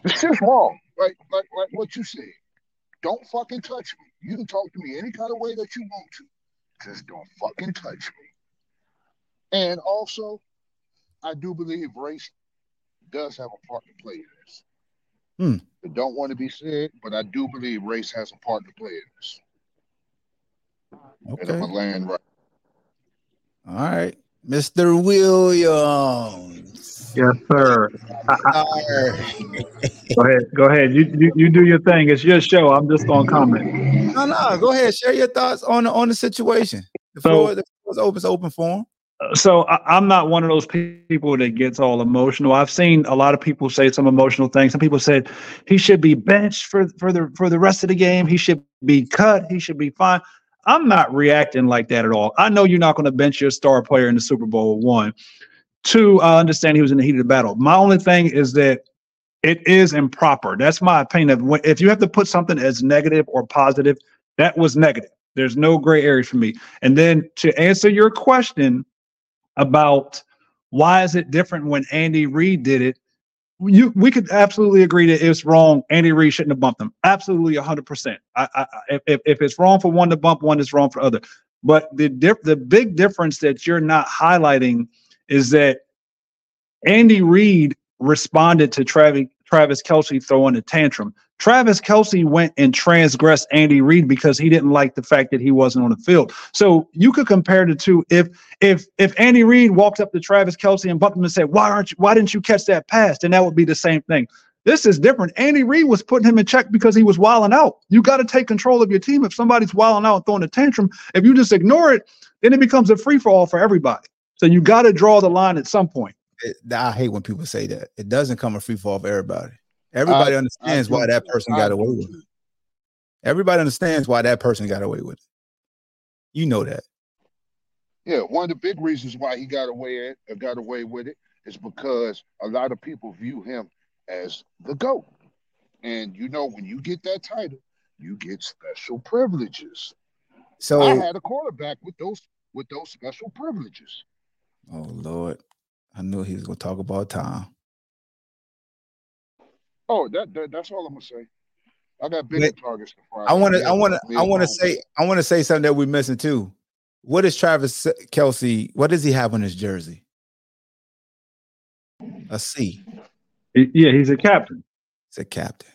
It's just wrong. Like, like, like what you said. Don't fucking touch me. You can talk to me any kind of way that you want to. Just don't fucking touch me. And also, I do believe race does have a part to play in this. Hmm. I don't want to be said, but I do believe race has a part to play in this. Okay. And I'm land right. All right. Mr. Williams. Yes, sir. go ahead. Go ahead. You, you you do your thing. It's your show. I'm just gonna comment. No, no. Go ahead. Share your thoughts on the on the situation. The so, floor, the floor is open. It's open forum. So I, I'm not one of those people that gets all emotional. I've seen a lot of people say some emotional things. Some people said he should be benched for for the for the rest of the game. He should be cut. He should be fine. I'm not reacting like that at all. I know you're not going to bench your star player in the Super Bowl one. Two, I understand he was in the heat of the battle. My only thing is that it is improper. That's my opinion. If you have to put something as negative or positive, that was negative. There's no gray area for me. And then to answer your question about why is it different when Andy Reid did it? You, we could absolutely agree that it's wrong. Andy Reid shouldn't have bumped them. Absolutely, hundred percent. I, I, if if it's wrong for one to bump one, is wrong for other. But the diff, the big difference that you're not highlighting is that Andy Reid responded to Travis Travis Kelce throwing a tantrum. Travis Kelce went and transgressed Andy Reid because he didn't like the fact that he wasn't on the field. So you could compare the two. If if if Andy Reid walked up to Travis Kelce and bumped him and said, "Why aren't you? Why didn't you catch that pass?" Then that would be the same thing. This is different. Andy Reid was putting him in check because he was wilding out. You got to take control of your team. If somebody's wilding out and throwing a tantrum, if you just ignore it, then it becomes a free for all for everybody. So you got to draw the line at some point. It, I hate when people say that. It doesn't come a free for all for everybody. Everybody I, understands I why that person got away with it. Everybody understands why that person got away with it. You know that. Yeah, one of the big reasons why he got away at, uh, got away with it is because a lot of people view him as the GOAT. And you know, when you get that title, you get special privileges. So I had a quarterback with those with those special privileges. Oh Lord. I knew he was gonna talk about time. Oh, that, that that's all I'm gonna say. I got bigger but targets to fry. I want to. I want to. I want to say. I want to say something that we're missing too. What is Travis uh, Kelce? What does he have on his jersey? A C. Yeah, he's a captain. He's a captain.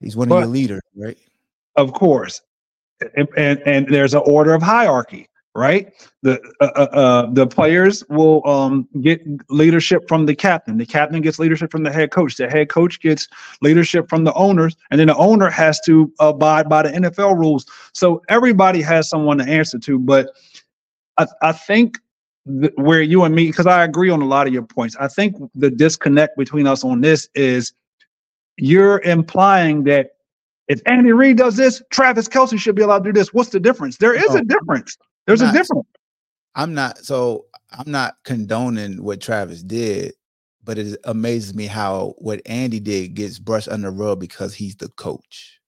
He's one of but, your leaders, right? Of course, and, and, and there's an order of hierarchy right? The uh, uh, uh, the players will um, get leadership from the captain. The captain gets leadership from the head coach. The head coach gets leadership from the owners, and then the owner has to abide by the NFL rules. So everybody has someone to answer to. But I, I think th- where you and me, because I agree on a lot of your points, I think the disconnect between us on this is you're implying that if Andy Reid does this, Travis Kelce should be allowed to do this. What's the difference? There is a difference. There's not, a difference. I'm not so I'm not condoning what Travis did, but it amazes me how what Andy did gets brushed under the rug because he's the coach.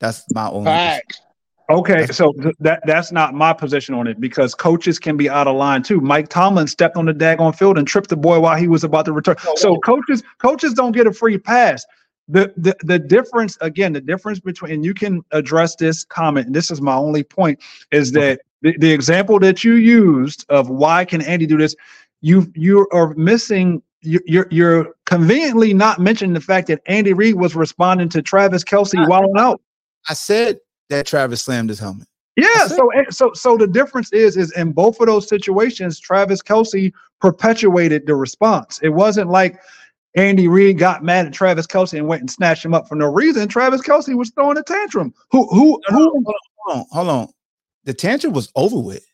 That's my only. Fact. Okay, so th- that that's not my position on it because coaches can be out of line too. Mike Tomlin stepped on the daggone field and tripped the boy while he was about to return. So coaches coaches don't get a free pass. The, the the difference again, the difference between and you can address this comment, and this is my only point, is that the, the example that you used of why can Andy do this, you you are missing. You're you're conveniently not mentioning the fact that Andy Reid was responding to Travis Kelce I, while out. I said that Travis slammed his helmet. Yeah, so so so the difference is is in both of those situations, Travis Kelce perpetuated the response. It wasn't like Andy Reid got mad at Travis Kelce and went and snatched him up for no reason. Travis Kelce was throwing a tantrum. Who who who? Hold on, hold on, hold on the tantrum was over with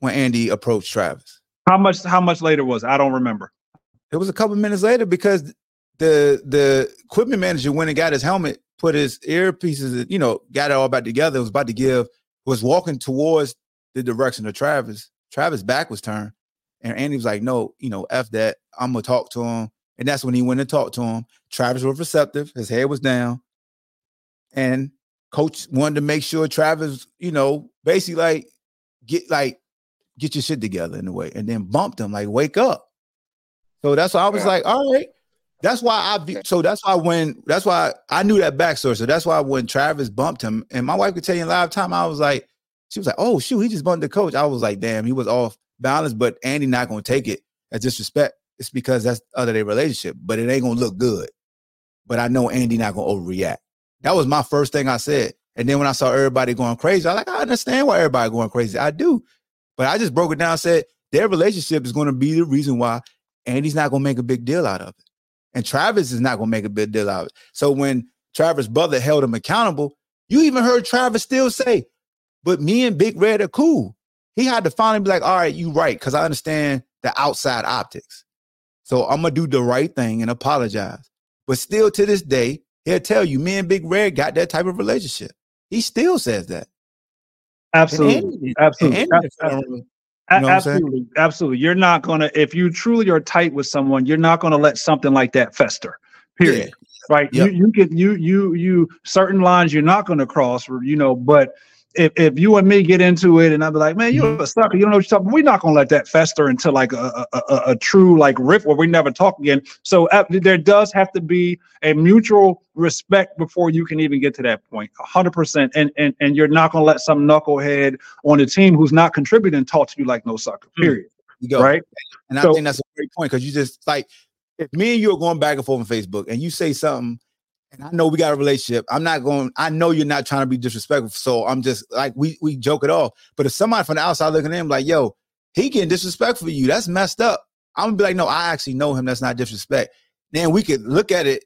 when Andy approached Travis. How much? How much later was? It? I don't remember. It was a couple minutes later because the the equipment manager went and got his helmet, put his earpieces, you know, got it all back together. Was about to give, was walking towards the direction of Travis. Travis' back was turned, and Andy was like, "No, you know, f that. I'm gonna talk to him." And that's when he went and talked to him. Travis was receptive. His head was down, and coach wanted to make sure Travis, you know, basically like get like get your shit together in a way, and then bumped him like wake up. So that's why I was like, all right. That's why I so that's why when that's why I knew that backstory. So that's why when Travis bumped him, and my wife could tell you in live time, I was like, she was like, oh shoot, he just bumped the coach. I was like, damn, he was off balance, but Andy not gonna take it as disrespect. It's because that's other their relationship, but it ain't gonna look good. But I know Andy not gonna overreact. That was my first thing I said. And then when I saw everybody going crazy, I like, I understand why everybody going crazy. I do. But I just broke it down said their relationship is going to be the reason why Andy's not going to make a big deal out of it. And Travis is not going to make a big deal out of it. So when Travis' brother held him accountable, you even heard Travis still say, but me and Big Red are cool. He had to finally be like, all right, you right, because I understand the outside optics. So I'm gonna do the right thing and apologize. But still to this day, he'll tell you, me and Big Red got that type of relationship. He still says that. Absolutely. absolutely. absolutely. Um, you know absolutely. Absolutely. You're not to, if you truly are tight with someone, you're not to let something like that fester. Period. right? Yep. You you can you you you certain lines you're not to cross, you know, but if, if you and me get into it and I'd be like, man, you're mm-hmm. a sucker, you don't know what you're talking. We're not gonna let that fester into like a, a, a, a true like riff where we never talk again. So uh, there does have to be a mutual respect before you can even get to that point. point, hundred percent. And and and you're not gonna let some knucklehead on the team who's not contributing talk to you like no sucker. Mm. Period. You go right. And I so, think that's a great point because you just like if me and you are going back and forth on Facebook and you say something and I know we got a relationship. I'm not going. I know you're not trying to be disrespectful. So I'm just like we we joke it off. But if somebody from the outside looking at him like, yo, he getting disrespectful for you, that's messed up. I'm gonna be like, no, I actually know him. That's not disrespect. Then we could look at it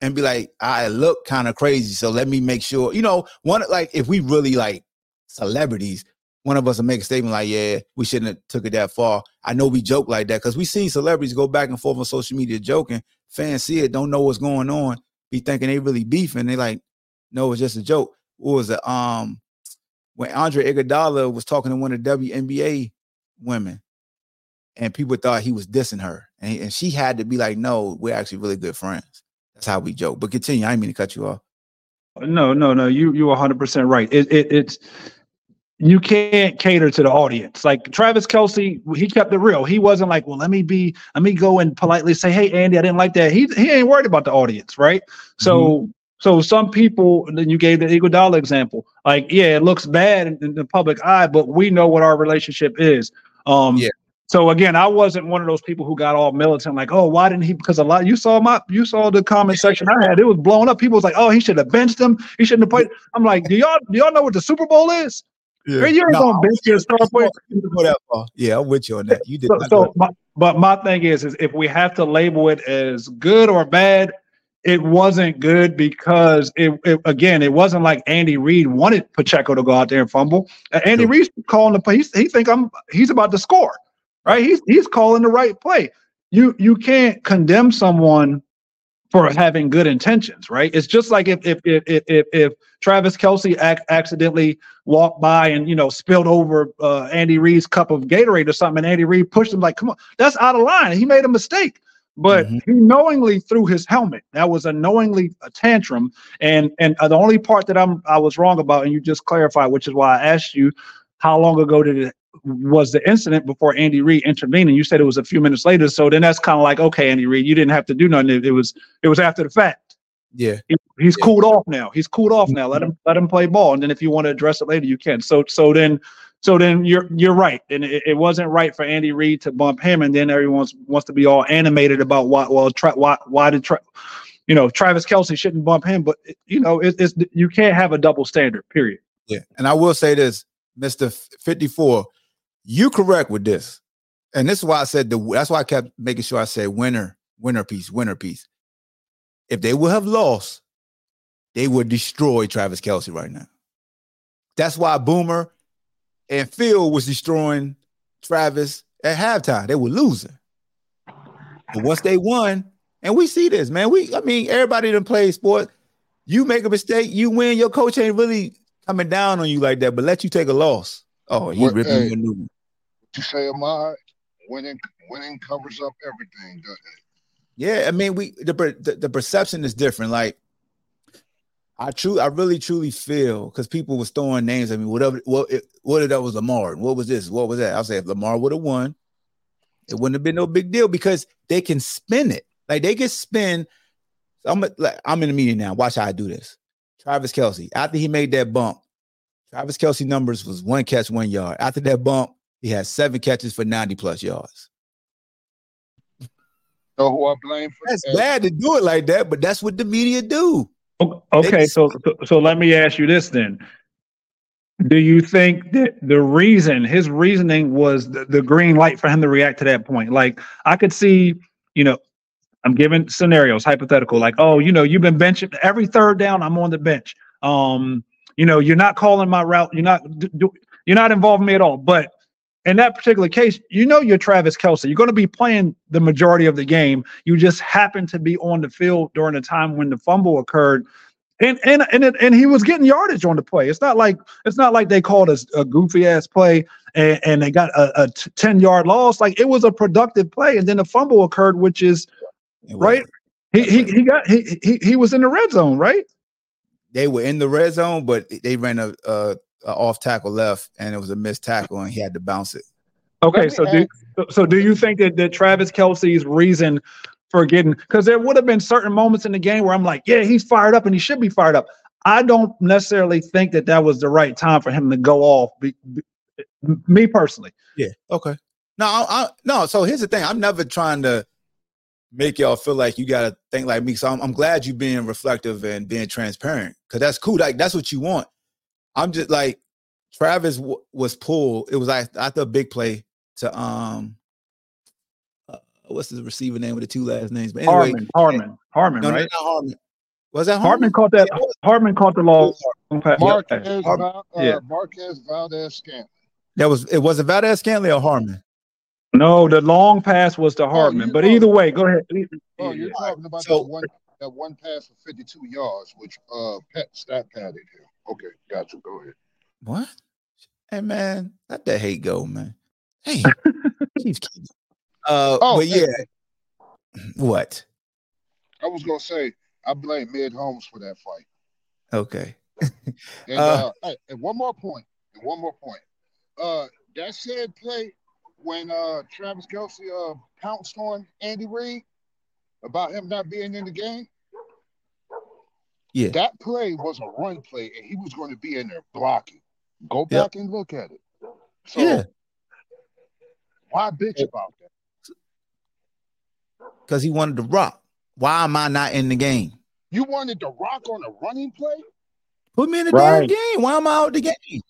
and be like, I look kind of crazy. So let me make sure. You know, one like if we really like celebrities, one of us will make a statement like, yeah, we shouldn't have took it that far. I know we joke like that because we see celebrities go back and forth on social media joking. Fans see it, don't know what's going on be thinking they really beefing. They like, no, it's just a joke. What was it? Um, when Andre Iguodala was talking to one of the WNBA women, and people thought he was dissing her, and, and she had to be like, no, we're actually really good friends. That's how we joke. But continue. I didn't mean to cut you off. No, no, no. You you 100 percent right. It, it it's you can't cater to the audience. Like Travis Kelce, he kept it real. He wasn't like, well, let me be, let me go and politely say, hey, Andy, I didn't like that. He he ain't worried about the audience, right? Mm-hmm. So so some people, then you gave the Iguodala example. Like, yeah, it looks bad in, in, the public eye, but we know what our relationship is. Um, yeah. So again, I wasn't one of those people who got all militant, like, oh, why didn't he? Because a lot you saw my you saw the comment section I had, it was blown up. People was like, oh, he should have benched him. He shouldn't have played. I'm like, do y'all do y'all know what the Super Bowl is? Yeah. You ain't no, gonna bench your star player. Yeah, I'm with you on that. You did. So, so my, but my thing is, is if we have to label it as good or bad, it wasn't good because it, it again, it wasn't like Andy Reid wanted Pacheco to go out there and fumble. Uh, Andy sure. Reid's calling the play. He think I'm he's about to score, right? He's he's calling the right play. You you can't condemn someone for having good intentions, right? It's just like if if if if, if Travis Kelce ac- accidentally walked by and you know spilled over uh, Andy Reid's cup of Gatorade or something, and Andy Reid pushed him like, "Come on, that's out of line." He made a mistake, but mm-hmm. he knowingly threw his helmet. That was a knowingly a tantrum, and and uh, the only part that I'm I was wrong about, and you just clarified, which is why I asked you, how long ago did it was the incident before Andy Reid intervened, and you said it was a few minutes later. So then that's kind of like, okay, Andy Reid, you didn't have to do nothing. It, it was it was after the fact. Yeah, he, he's yeah. cooled off now. He's cooled off now. Let mm-hmm. him let him play ball, and then if you want to address it later, you can. So so then so then you're you're right, and it, it wasn't right for Andy Reid to bump him, and then everyone wants to be all animated about why well tra- why why did tra- you know Travis Kelce shouldn't bump him, but you know it, it's you can't have a double standard. Period. Yeah, and I will say this, Mister Fifty Four you correct with this. And this is why I said the that's why I kept making sure I said winner, winner piece, winner piece. If they would have lost, they would destroy Travis Kelce right now. That's why Boomer and Phil was destroying Travis at halftime. They were losing. But once they won, and we see this, man. We, I mean, everybody done play sport. You make a mistake, you win. Your coach ain't really coming down on you like that, but let you take a loss. Oh, he ripping hey, new one you say, Ahmad, winning winning covers up everything, doesn't it? Yeah, I mean, we the the, the perception is different. Like, I true, I really truly feel because people was throwing names at me. Whatever, what it, what if that was Lamar? What was this? What was that? I'll say if Lamar would have won, it wouldn't have been no big deal because they can spin it. Like they can spin. I'm like, I'm in the meeting now. Watch how I do this. Travis Kelce after he made that bump, Travis Kelce numbers was one catch, one yard. After that bump, he had seven catches for 90 plus yards. So who I blame for That's that? bad to do it like that, but that's what the media do. Okay, so, so so let me ask you this then. Do you think that the reason his reasoning was the, the green light for him to react to that point? Like I could see, you know, I'm giving scenarios, hypothetical, like, oh, you know, you've been benching every third down, I'm on the bench. Um, you know, you're not calling my route, you're not do, you're not involving me at all. But in that particular case, you know you're Travis Kelce. You're going to be playing the majority of the game. You just happen to be on the field during the time when the fumble occurred. And and and it, and he was getting yardage on the play. It's not like it's not like they called a, a goofy ass play and, and they got a, a t- ten yard loss. Like it was a productive play, and then the fumble occurred, which is right. He he, he got he, he he was in the red zone, right? They were in the red zone, but they ran a, a, a off tackle left, and it was a missed tackle, and he had to bounce it. Okay, so do so do you think that, that Travis Kelce's reason for getting because there would have been certain moments in the game where I'm like, yeah, he's fired up and he should be fired up. I don't necessarily think that that was the right time for him to go off. Be, be, me personally. Yeah. Okay. No, I, I, no. So here's the thing. I'm never trying to make y'all feel like you got to think like me. So I'm, I'm glad you being reflective and being transparent because that's cool. Like that's what you want. I'm just like Travis w- was pulled. It was like after a big play to um uh, what's the receiver name with the two last names? But anyway, Harmon, Harmon, Harmon, no, right? No, Harmon. Was that Harmon? Harmon caught that? Harmon caught the long pass. Marquez, yeah. Val, uh, yeah. Marquez Valdes-Scantling. That was it. Was it Valdes-Scantling or Harmon? No, the long pass was to Harmon. Oh, but either way, go ahead. Oh, you're talking about so, that one that one pass for 52 yards, which uh Pet stat padded here. Okay, gotcha. Go ahead. What? Hey man, let that hate go, man. Hey, [laughs] Chief Uh, oh, but yeah. What? I was gonna say I blame Mahomes for that fight. Okay. and, uh, uh, and one more point. And one more point. Uh, that said play when uh Travis Kelce uh pounced on Andy Reid about him not being in the game. Yeah. That play was a run play, and he was going to be in there blocking. Go back yep. and look at it. So yeah. why bitch about that? Because he wanted to rock. Why am I not in the game? You wanted to rock on a running play? Put me in the right. damn game. Why am I out the game?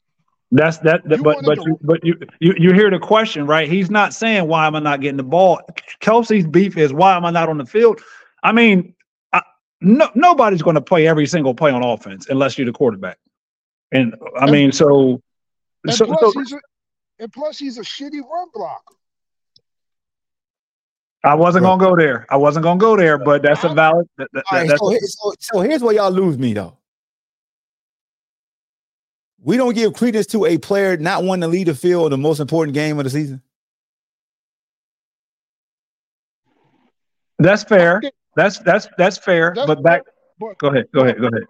That's that, that but but you, but you, you you hear the question, right? He's not saying why am I not getting the ball. Kelce's beef is why am I not on the field? I mean, I, no nobody's going to play every single play on offense unless you're the quarterback. And I and, mean, so and so, plus so, he's a, and plus he's a shitty run blocker. I wasn't gonna go there. I wasn't gonna go there, but that's a valid. That, that, right, that's so, so, so here's where y'all lose me though. We don't give credence to a player not wanting to lead the field in the most important game of the season. That's fair. That's that's that's fair. That's but back. But, go ahead. Go ahead. Go ahead.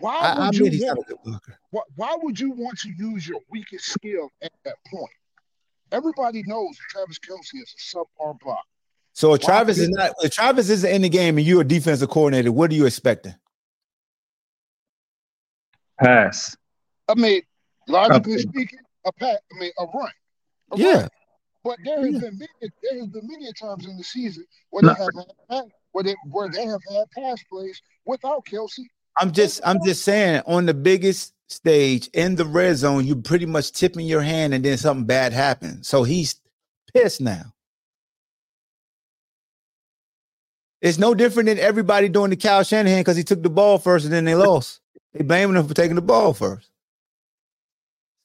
Why would I, I you want, why, why would you want to use your weakest skill at that point? Everybody knows Travis Kelce is a subpar block. So if Travis is not if Travis isn't in the game and you're a defensive coordinator, what are you expecting? Pass. I mean, logically okay. speaking, a pass. I mean, a run. A yeah. Run. But there has yeah. been many, there has been many times in the season where no. they have had where they where they have had pass plays without Kelce. I'm just I'm just saying on the biggest stage in the red zone, you're pretty much tipping your hand and then something bad happens. So he's pissed now. It's no different than everybody doing the Kyle Shanahan because he took the ball first and then they lost. They blaming him for taking the ball first.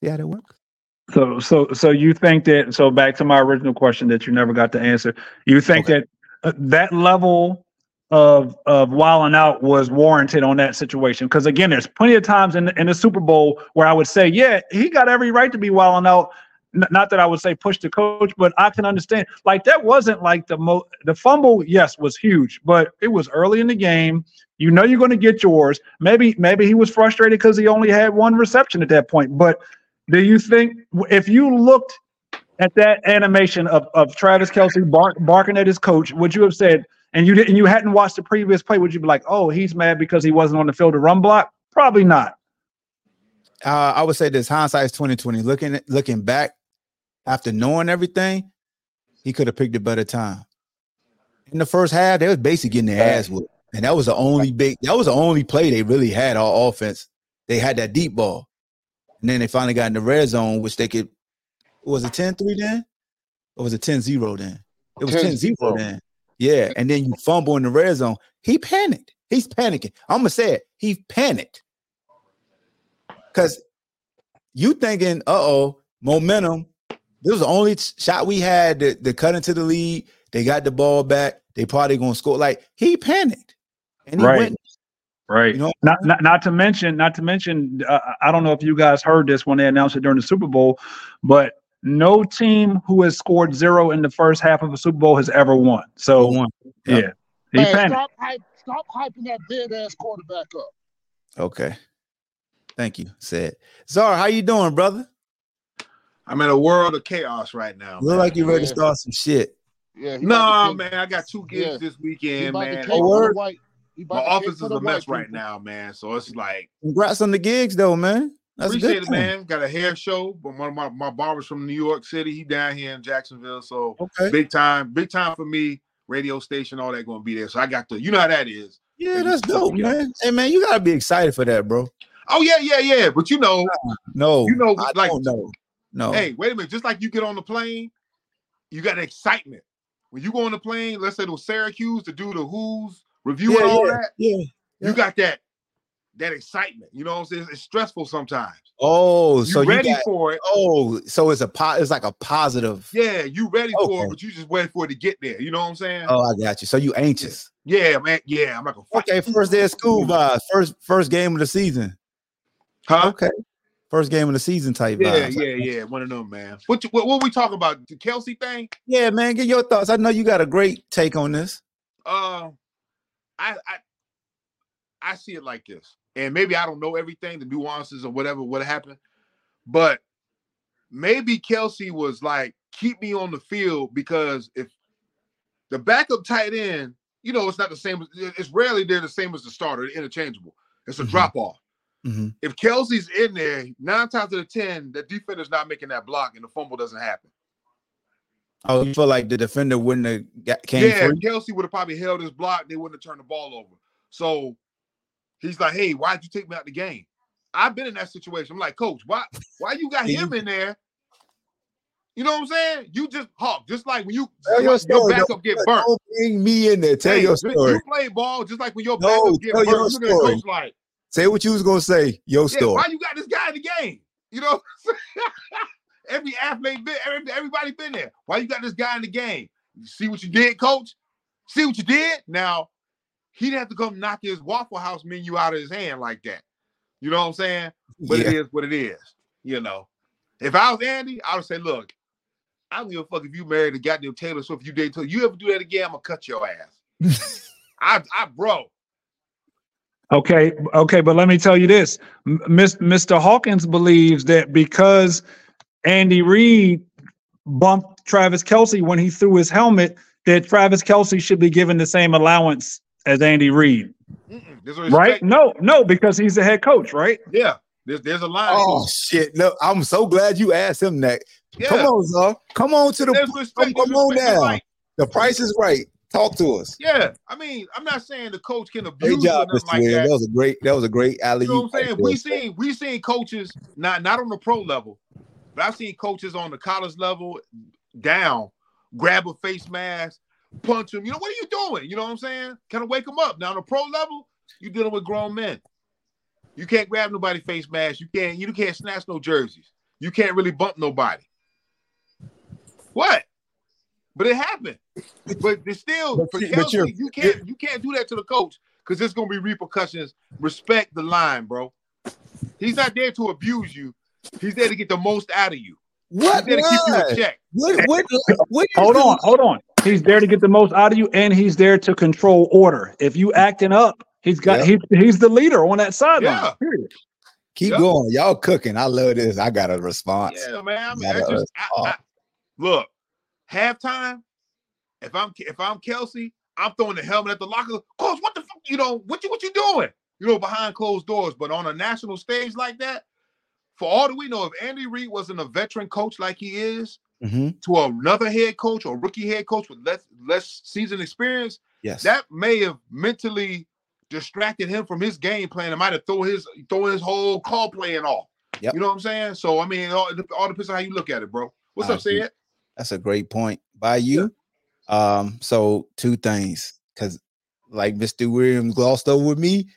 See how that works? So, so, so you think that? So, back to my original question that you never got to answer. You think okay. that uh, that level of of wilding out was warranted on that situation? Because again, there's plenty of times in the, in the Super Bowl where I would say, yeah, he got every right to be wilding out. N- not that I would say push the coach, but I can understand. Like that wasn't like the mo the fumble. Yes, was huge, but it was early in the game. You know you're going to get yours. Maybe maybe he was frustrated because he only had one reception at that point. But do you think if you looked at that animation of, of Travis Kelce bark, barking at his coach, would you have said, and you didn't, you hadn't watched the previous play, would you be like, oh, he's mad because he wasn't on the field to run block? Probably not. Uh, I would say this hindsight is 2020. Looking looking back after knowing everything, he could have picked a better time. In the first half, they was basically getting their ass whooped. And that was the only big that was the only play they really had all offense. They had that deep ball. And then they finally got in the red zone, which they could was it 10-3 then? Or was it 10-0 then? It was 10-0 then. Yeah, and then you fumble in the red zone. He panicked. He's panicking. I'm gonna say it. He panicked because you thinking, uh oh, momentum. This was the only shot we had to, to, cut into the lead. They got the ball back. They probably gonna score. Like he panicked, and he right. went. Right. You know, not, not not to mention, not to mention. Uh, I don't know if you guys heard this when they announced it during the Super Bowl, but no team who has scored zero in the first half of a Super Bowl has ever won. So, won. yeah, He Man, panicked. stop, hype, stop hyping that dead ass quarterback up. Okay. Thank you, said. Zara, how you doing, brother? I'm in a world of chaos right now. Look man. like you ready to start some shit. Yeah, he No, about to man, I got two gigs Yeah. this weekend, man. Oh, word? white. He about My office is a mess white right people. now, man. So it's like Congrats on the gigs, though, man. That's appreciate good it, man. Got a hair show, but one of my, my barbers from New York City. He down here in Jacksonville, so Okay. big time, big time for me. Radio station, all that going to be there. So I got the, you know how that is. Yeah, They that's dope, together. man. Hey, man, you gotta be excited for that, bro. Oh yeah, yeah, yeah. But you know, No, You know, I like- don't know. No, hey, wait a minute. Just like you get on the plane, you got excitement. When you go on the plane, let's say to Syracuse to do the Who's review yeah, and all yeah, that, yeah. Yeah. you got that that excitement. You know what I'm saying? It's stressful sometimes. Oh, You so you ready got, for it. oh, so it's a po- it's like a positive. Yeah, you ready for it, but you just wait for it to get there. You know what I'm saying? Oh, I got you. So you anxious? yeah, man. Yeah, I'm like. Okay, first day of school vibes. First first game of the season. Huh? Okay, first game of the season type Yeah, vibes. yeah, yeah. One of them, man. What what, what we talking about? The Kelce thing? yeah, man. Get your thoughts. I know you got a great take on this. Uh, I I I see it like this, and maybe I don't know everything, the nuances or whatever what happened, but maybe Kelce was like, keep me on the field because if the backup tight end, you know, it's not the same. It's rarely they're the same as the starter, interchangeable. It's a Mhm. drop off. Mhm. If Kelce's in there, nine times out of ten, the defender's not making that block, and the fumble doesn't happen. Oh, you feel like the defender wouldn't have got, came yeah, free? Kelce would have probably held his block. They wouldn't have turned the ball over. So he's like, "Hey, why'd you take me out the game?" I've been in that situation. I'm like, "Coach, why? Why you got [laughs] him in there?" You know what I'm saying? You just Hawk, just like when you Tell your your, backup don't- get burnt. Don't bring me in there. Tell Hey, your you- story. You play ball just like when your No, backup get tell burnt. your You look at the story. coach like, Say what you was gonna say. Your yeah, story. why you got this guy in the game? You know, [laughs] every athlete been, every- everybody been there. Why you got this guy in the game? You see what you did, coach? See what you did? Now he'd have to come knock his Waffle House menu out of his hand like that. You know what I'm saying? But yeah. it is what it is. You know, if I was Andy, I would say, look, I don't give a fuck if you married a goddamn Taylor Swift. You date Taylor. You ever do that again? I'm gonna cut your ass. [laughs] I, I, bro. Okay, okay, but let me tell you this: Mr. Hawkins believes that because Andy Reid bumped Travis Kelce when he threw his helmet, that Travis Kelce should be given the same allowance as Andy Reid, right? No, no, because he's the head coach, right? Yeah. There's there's a line. Oh shit! No, I'm so glad you asked him that. yeah. Come on, Zar. Come on to the. There's respect. come on respect. It's. Like, The price is right. Talk to us. yeah, I mean, I'm not saying the coach can Great abuse or job, nothing Mr. like Williams. that. That was a great. That was a great alley. You know what I'm saying? We seen we seen coaches not not on the pro level, but I've seen coaches on the college level down, grab a face mask, punch him. You know what are you doing? You know what I'm saying? Kind of wake them up. Now on the pro level, you're dealing with grown men. You can't grab nobody face mask. You can't you can't snatch no jerseys. You can't really bump nobody. What? But it happened. But it's still But for you- but Kelce, you're- you can't you can't do that to the coach because there's gonna be repercussions. Respect the line, bro. He's not there to abuse you. He's there to get the most out of you. What? He's there to keep you in check. What? What? What? is [laughs] Hold on, hold on. He's there to get the most out of you, and he's there to control order. If you acting up, he's got Yeah. he's he's the leader on that sideline. Yeah. Period. Keep Yep. going. Y'all cooking. I love this. I got a response. Yeah, man. I mean, Gotta that's just I, I, look. Halftime. If I'm if I'm Kelce, I'm throwing the helmet at the locker. Coach, what the fuck? You know what you what you doing? You know behind closed doors, but on a national stage like that, for all that we know, if Andy Reid wasn't a veteran coach like he is, Mhm. to another head coach or rookie head coach with less less season experience, Yes. that may have mentally distracted him from his game plan. It might have throw his throw his whole call playing off. Yep. You know what I'm saying? So I mean, all, all depends on how you look at it, bro. What's I up. Sid? That's a great point by you. Um, so two things, because like Mr. Williams glossed over with me,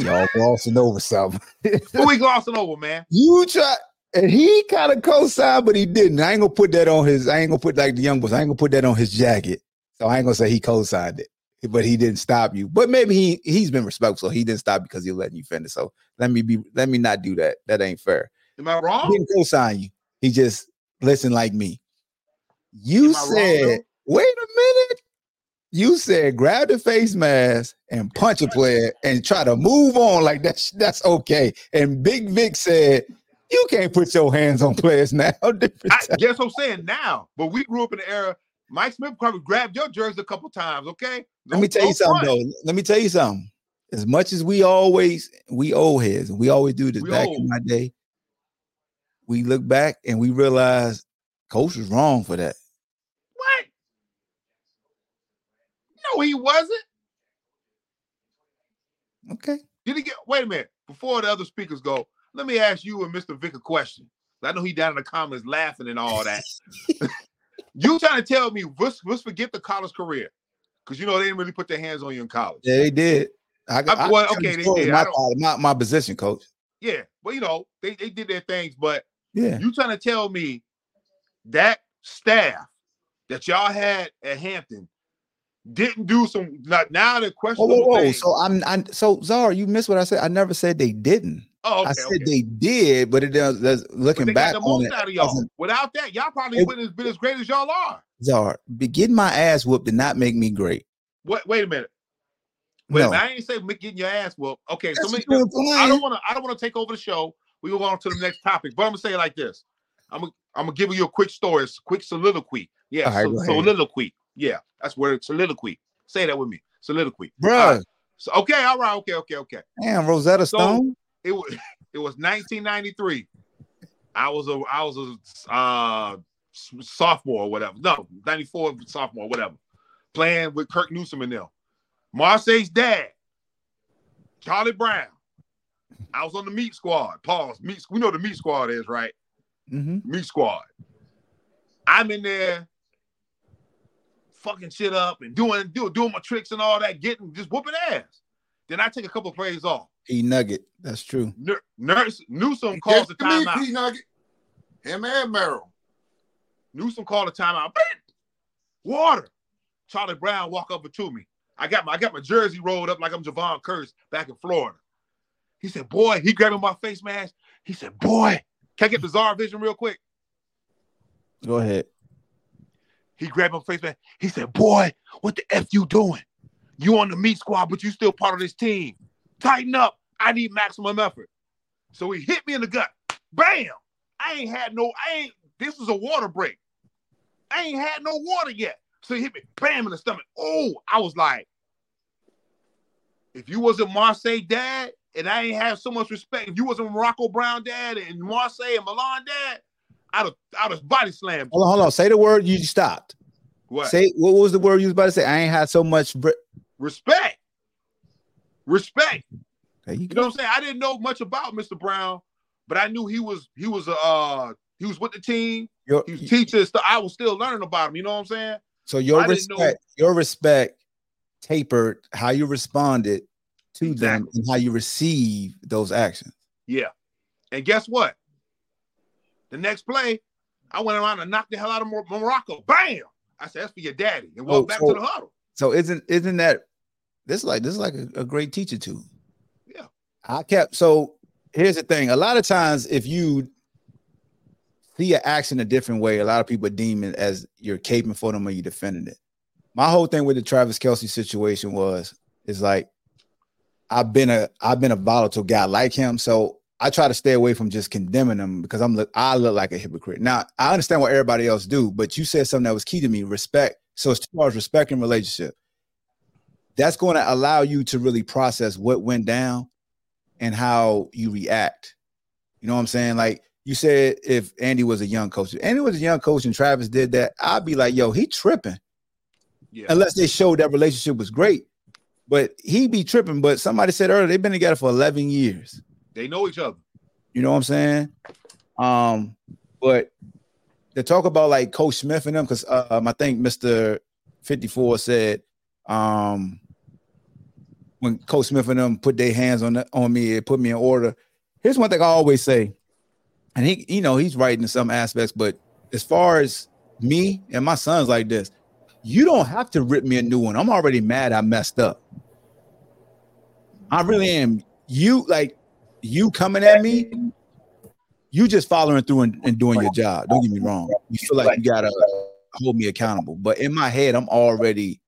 y'all glossing over something. [laughs] What we glossing over, man? You try and he kind of co-signed, but he didn't. I ain't gonna put that on his, I ain't gonna put like the young boys, I ain't gonna put that on his jacket. So I ain't gonna say he co-signed it, but he didn't stop you. But maybe he he's been respectful, he didn't stop because he's letting you finish. So let me be let me not do that. That ain't fair. Am I wrong? He didn't co-sign you. He just listened like me. You I wrong, said, wait a minute. You said grab the face mask and punch a player and try to move on like that's that's okay. And Big Vic said you can't put your hands on players now. [laughs] I guess I'm saying now, but we grew up in the era. Mike Smith probably grabbed your jersey a couple times. Okay, Let me tell you something front. though. Let me tell you something. As much as we always we old heads, and we always do this We back old. in my day, we look back and we realize coach was wrong for that. What? No, he wasn't. Okay. Did he get? Wait a minute. Before the other speakers go, let me ask you and Mr. Vic a question. I know he down in the comments laughing and all that. [laughs] [laughs] you trying to tell me let's, let's forget the college career because you know they didn't really put their hands on you in college. Yeah, they did. I, I- well, okay, they did. My, my, my position, coach. Yeah, but you know they, they did their things. But Yeah. you trying to tell me that staff that y'all had at Hampton didn't do some? Not now the Whoa, questionable whoa, whoa. So I'm, I'm so Zara, you missed what I said. I never said they didn't. oh, okay, I said okay. they did, but it does. looking back on it, out of y'all. Without that, y'all probably It- wouldn't have been as great as y'all are. Zara, getting my ass whooped did not make me great. Wait, wait a minute. Wait, No. I ain't say getting your ass whooped. Okay, so me, I don't want to. I don't want to take over the show. We go on to the next topic, but I'm gonna say it like this. I'm gonna, I'm gonna give you a quick story, a quick soliloquy. Yeah, right, so, soliloquy. Yeah, that's where soliloquy. Say that with me. Soliloquy. Bruh, right. So okay, all right, okay, okay, okay. damn, Rosetta So- Stone. It was [laughs] it was 1993. I was a I was a uh sophomore or whatever. No, 94 sophomore, whatever. Playing with Kirk Newsom and them. Marseille's dad, Charlie Brown. I was on the meat squad. Pause. Meat. We know the meat squad is, right? hmm Meat squad. I'm in there, fucking shit up and doing doing doing my tricks and all that, getting just whooping ass. Then I take a couple of plays off. E Nugget. That's true. Nur- Nurse Newsom calls the me, timeout. P Nugget. Him and Merrill. Newsom called a timeout. Bam! Water. Charlie Brown walk over to me. I got my I got my jersey rolled up like I'm Javon Curse back in Florida. He said, "Boy," he grabbing my face mask. He said, "Boy, can I get the Czar vision real quick?" Go ahead. He grabbed my face mask. He said, "Boy, what the f you doing? You on the meat squad, but you still part of this team. Tighten up. I need maximum effort." So he hit me in the gut. Bam! I ain't had no. I ain't. This was a water break. I ain't had no water yet. So he hit me, bam, in the stomach. Oh, I was like, if you wasn't Marseille dad, and I ain't have so much respect, if you wasn't Morocco Brown dad and Marseille and Milan dad, I'd have, I'd body slam. Hold on, hold on. Say the word you stopped. What? Say what was the word you was about to say? I ain't had so much. Br- respect. Respect. you You know what I'm saying? I didn't know much about Mr. Brown, but I knew he was he was uh he was with the team. Your- He was teaching stuff. I was still learning about him. You know what I'm saying? so your know- respect, your respect tapered how you responded to them and how you receive those actions. Yeah. And guess what? The next play, I went around and knocked the hell out of Morocco. Bam! I said, "That's for your daddy," and walked Oh, back so- to the huddle. So isn't isn't that this is like this is like a, a great teacher too? Yeah. I kept so here's the thing. A lot of times if you see an action a different way, a lot of people deem it as you're caping for them or you're defending it. My whole thing with the Travis Kelce situation was is like I've been a I've been a volatile guy like him. So I try to stay away from just condemning them because I'm look I look like a hypocrite. Now I understand what everybody else do, but you said something that was key to me: respect. So as far as respect and relationship, that's going to allow you to really process what went down and how you react. You know what I'm saying? Like you said, if Andy was a young coach, if Andy was a young coach and Travis did that, I'd be like, yo, he tripping. Yeah. Unless they showed that relationship was great. But he be tripping. But somebody said earlier, they've been together for 11 years. They know each other. You know what I'm saying? Um, but to talk about like Coach Smith and them, because um, I think Mr. 54 said um when Coach Smith and them put their hands on the, on me, it put me in order. Here's one thing I always say, and he, you know, he's right in some aspects, but as far as me and my sons like this, you don't have to rip me a new one. I'm already mad I messed up. I really am. You like you coming at me, you just following through and, and doing your job. Don't get me wrong. You feel like you gotta hold me accountable. But in my head, I'm already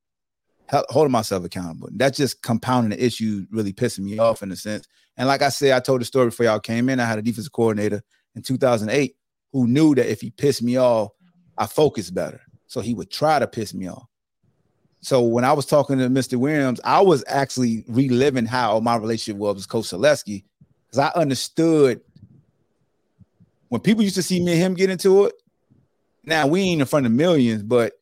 holding myself accountable. That's just compounding the issue, really pissing me off in a sense. And like I said, I told the story before y'all came in. I had a defensive coordinator in 2008 who knew that if he pissed me off, I focused better. So he would try to piss me off. So when I was talking to Mr. Williams, I was actually reliving how my relationship was with Coach Selesky because I understood when people used to see me and him get into it. Now we ain't in front of millions, but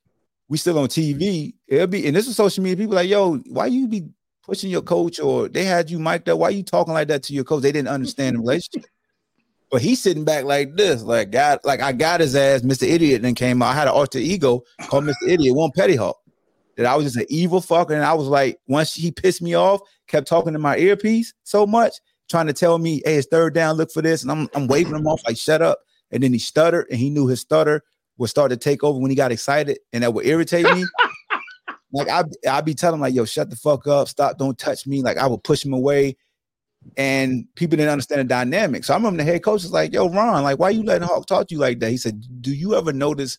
we still on TV. It'll be and this is social media. People like, yo, why you be pushing your coach or they had you mic'd up? Why you talking like that to your coach? They didn't understand the relationship. But he's sitting back like this, like God, like I got his ass, Mr. Idiot, then came out. I had an alter ego called Mr. Idiot, one petty hawk. That I was just an evil fucker. And I was like, once he pissed me off, kept talking to my earpiece so much, trying to tell me, hey, it's third down, look for this. And I'm I'm waving him off, like, shut up. And then he stuttered, and he knew his stutter would start to take over when he got excited, and that would irritate me. [laughs] like I I'd be telling him, like, yo, shut the fuck up, stop, don't touch me. Like I would push him away and people didn't understand the dynamic. So I remember the head coach was like, "Yo, Ron, like, why you letting Hawk talk to you like that?" He said, "Do you ever notice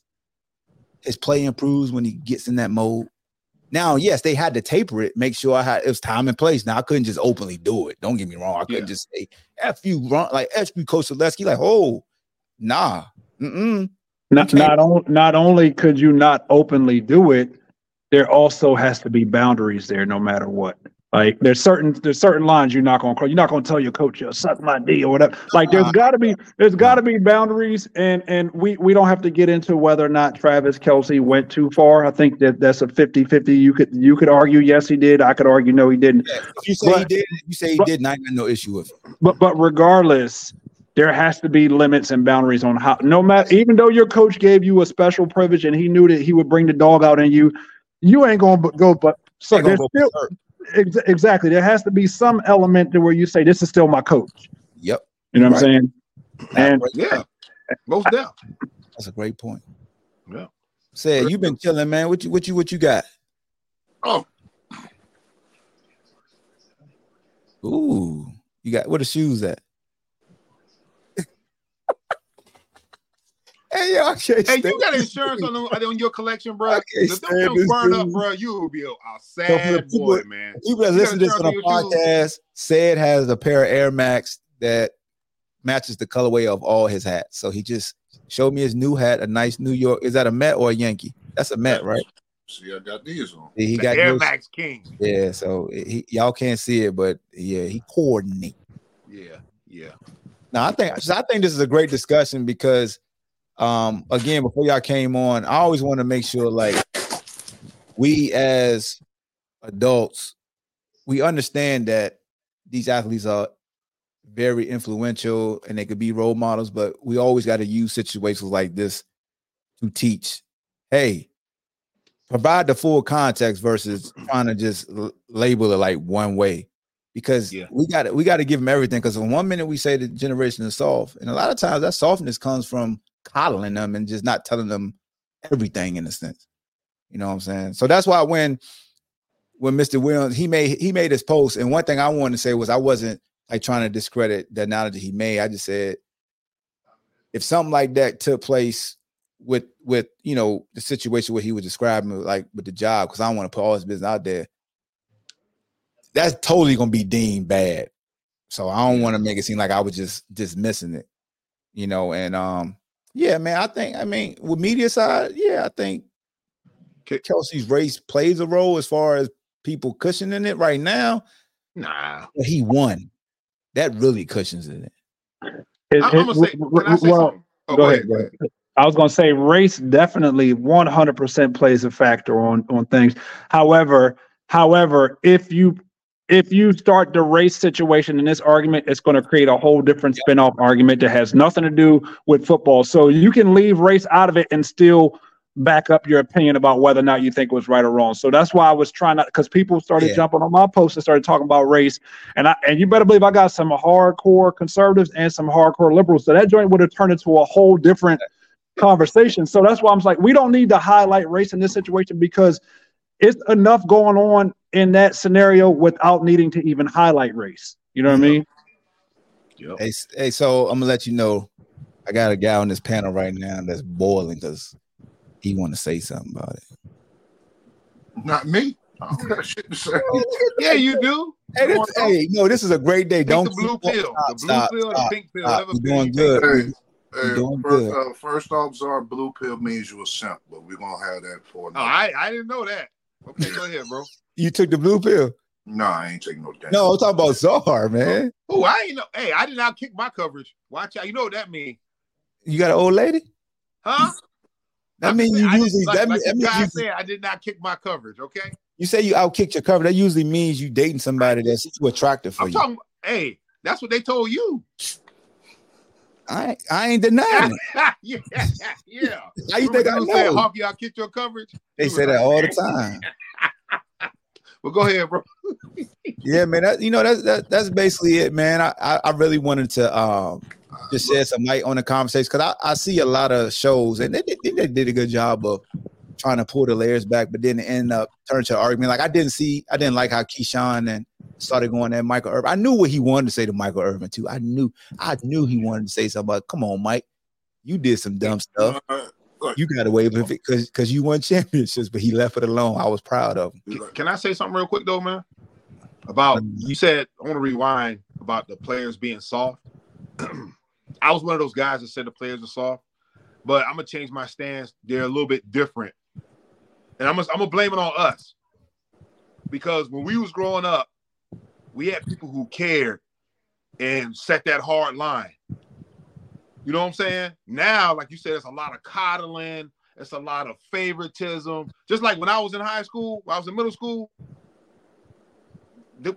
his play improves when he gets in that mode?" Now, yes, they had to taper it, make sure I had it was time and place. Now I couldn't just openly do it. Don't get me wrong. I couldn't Yeah. just say "f you, Ron," like "f you, Coach Selesky." Like, oh, nah, mm-mm. Not can't- not, on, not only could you not openly do it, there also has to be boundaries there, no matter what. Like there's certain there's certain lines you're not gonna cross. You're not gonna tell your coach you'll suck my D or whatever. Like there's gotta be there's gotta be boundaries, and and we we don't have to get into whether or not Travis Kelce went too far. I think that that's a 50-50. You could you could argue yes he did. I could argue no he didn't. Yeah, if you say he did, you say he but- didn't, I got no issue with it. But but regardless, there has to be limits and boundaries on how no matter even though your coach gave you a special privilege and he knew that he would bring the dog out in you, you ain't gonna go but so there's still. Ex- exactly there has to be some element to where you say this is still my coach. Yep, You know what I'm saying? And Yeah, most definitely. that's a great point. Yeah. Say you've been chilling, man. What you what you what you got? Oh, Ooh, you got where the shoes at? Hey, yo, I can't hey, you got insurance on, them- on your collection, bro? I can't If them burn up, bro, you will be a, the sad people- boy, man. People that You listen to this on a shoes. podcast said has a pair of Air Max that matches the colorway of all his hats. So he just showed me his new hat, a nice New York. Is that a Met or a Yankee? That's a Met, right? See, I got these on. He The got Air those- Max King. Yeah, so he, y'all can't see it, but yeah, he coordinate. Yeah, yeah. Now I think I think this is a great discussion because um again before y'all came on, I always want to make sure like we as adults we understand that these athletes are very influential and they could be role models, but we always got to use situations like this to teach. Hey, provide the full context versus trying to just l- label it like one way because Yeah. we got we got to give them everything because in one minute we say the generation is soft and a lot of times that softness comes from coddling them and just not telling them everything in a sense you know what i'm saying so that's why when when mr williams he made he made his post and one thing i wanted to say was i wasn't like trying to discredit the analogy he made i just said if something like that took place with with you know the situation where he was describing like with the job because i don't want to put all his business out there that's totally gonna be deemed bad. So I don't want to make it seem like I was just dismissing it, you know. And um, yeah, man, I think I mean with media side, yeah, I think Okay. Kelce's race plays a role as far as people cushioning it right now. Nah. But he won. That really cushions it. it- I, am gonna say. Can I say well, something? Oh, go ahead, go ahead. I was going to say race definitely 100% plays a factor on on things. However, however, if you if you start the race situation in this argument, it's going to create a whole different spin-off argument that has nothing to do with football. So you can leave race out of it and still back up your opinion about whether or not you think it was right or wrong. So that's why I was trying not because people started Yeah. jumping on my post and started talking about race. And I and you better believe I got some hardcore conservatives and some hardcore liberals. So that joint would have turned into a whole different conversation. So that's why I'm like, we don't need to highlight race in this situation because it's enough going on in that scenario without needing to even highlight race. You know what I mean? Yep. Hey, hey, so I'm gonna let you know. I got a guy on this panel right now that's boiling because he want to say something about it. Not me. I don't got shit to say. Yeah, you do. Hey, Come this, hey, no, this is a great day. Take Don't the blue keep- pill, the blue stop, pill, the pink pill, stop. whatever You're doing you good. Hey, hey, doing first, good. uh, first officer, blue pill means you a simp, but we're gonna have that for. Oh, I I didn't know that. Okay, go ahead, bro. You took the blue pill. no, I ain't taking no damn. No, I'm talking about Zahar, man. Oh, oh, I ain't know. Hey, I did not kick my coverage. Watch out. You know what that means, You got an old lady? huh? That means you usually like, that, like mean- that means you, said I did not kick my coverage. Okay, you say you outkicked your cover. That usually means you dating somebody that's too attractive for I'm you. talking. Hey, that's what they told you. I I ain't denying it. [laughs] yeah, yeah. How you think I know? Honky, I kicked your coverage. They You say that all the time. [laughs] Well, go ahead, bro. Yeah, man. That, you know that's that, that's basically it, man. I, I I really wanted to um just shed some light on the conversation because I, I see a lot of shows and they, they, they did a good job of trying to pull the layers back, but then ended up turning to an argument. Like I didn't see, I didn't like how Keyshawn and started going at Michael Irvin. I knew what he wanted to say to Michael Irvin too. I knew, I knew he wanted to say something. About, Come on, Mike, you did some dumb stuff. You got away with it because because you won [laughs] championships, but he left it alone. I was proud of him. Can I say something real quick though, man? About you said I want to rewind about the players being soft. [clears throat] I was one of those guys that said the players are soft, but I'm gonna change my stance. They're a little bit different, and I'm gonna, I'm gonna blame it on us because when we was growing up, we had people who cared and set that hard line. You know what I'm saying? Now, like you said, it's a lot of coddling. It's a lot of favoritism. Just like when I was in high school, when I was in middle school,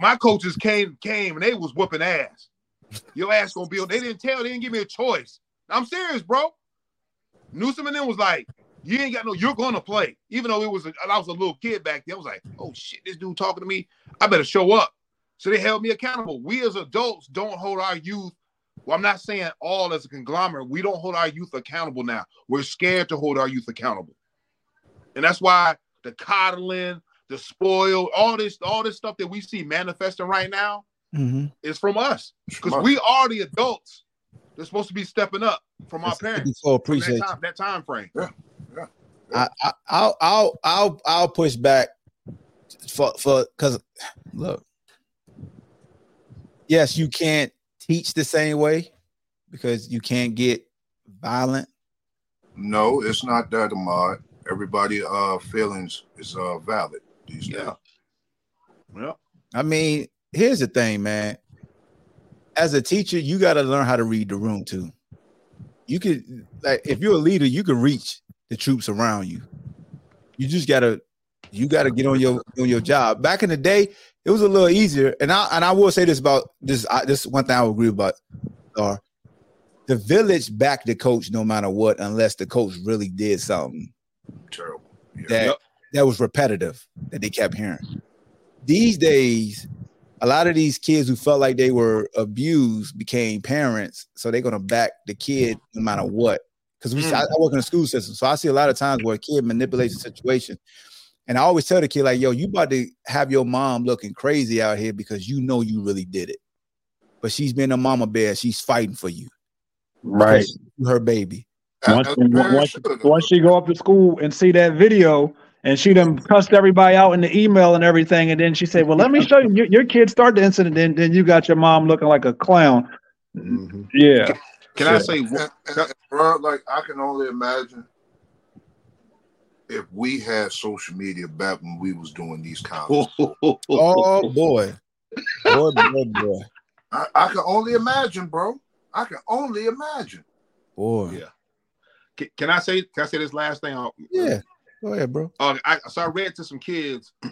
my coaches came came and they was whooping ass. Your ass gonna be. They didn't tell. They didn't give me a choice. I'm serious, bro. Newsom and them was like, "You ain't got no. You're gonna play." Even though it was, a, I was a little kid back then. I was like, "Oh shit, this dude talking to me. I better show up." So they held me accountable. We as adults don't hold our youth. Well, I'm not saying all as a conglomerate. We don't hold our youth accountable now. We're scared to hold our youth accountable, and that's why the coddling, the spoil, all this, all this stuff that we see manifesting right now Mm-hmm. is from us because we are the adults. They're supposed to be stepping up from our parents. So from appreciate that time, that time frame. I, I, I'll, I'll, I'll, I'll push back for, for, because look, yes, you can't teach the same way because you can't get violent. no, it's not that, Ahmad. Everybody, uh, feelings is uh valid these days. Yeah. Yeah. I mean, here's the thing, man. As a teacher, you got to learn how to read the room too. You could, like, if you're a leader, you can reach the troops around you. You just gotta, you gotta get on your on your job. Back in the day, it was a little easier, and I and I will say this about this. I, this one thing I will agree about. Or the village backed the coach no matter what, unless the coach really did something Terrible. Yeah. that Yep. that was repetitive that they kept hearing. These days, a lot of these kids who felt like they were abused became parents, so they're gonna back the kid no matter what. Because we, Mm. I, I work in the school system, so I see a lot of times where a kid manipulates the situation, and I always tell the kid like, "Yo, you about to have your mom looking crazy out here because you know you really did it, but she's been a mama bear. She's fighting for you, Right. her baby." Once, As a parent once, once she go up to school and see that video and she done cussed everybody out in the email and everything, and then she said, "Well, let me show you. Your, your kid started the incident, and then you got your mom looking like a clown." Mm-hmm. Yeah. Can I Yeah. say? And, and, and, bro, like I can only imagine if we had social media back when we was doing these comments. Oh boy, boy, boy, boy, I, I can only imagine, bro. I can only imagine. boy. Yeah. Can, can I say? Can I say this last thing? I'll- Yeah, go ahead, bro. Uh, I so I read to some kids, [clears throat] uh,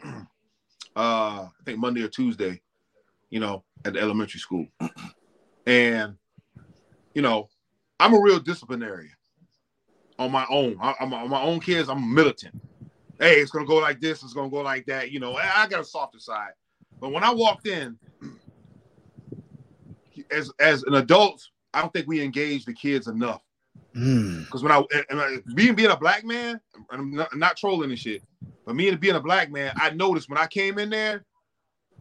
I think Monday or Tuesday, you know, at the elementary school, and you know, I'm a real disciplinarian on my own. I, I'm on my own kids. I'm militant. Hey, it's gonna go like this. It's gonna go like that. You know, I I got a softer side, but when I walked in, [clears throat] as as an adult, I don't think we engage the kids enough. Mm. Because when I, and I being being a black man, and I'm not, not trolling and shit, but me and being a black man, I noticed when I came in there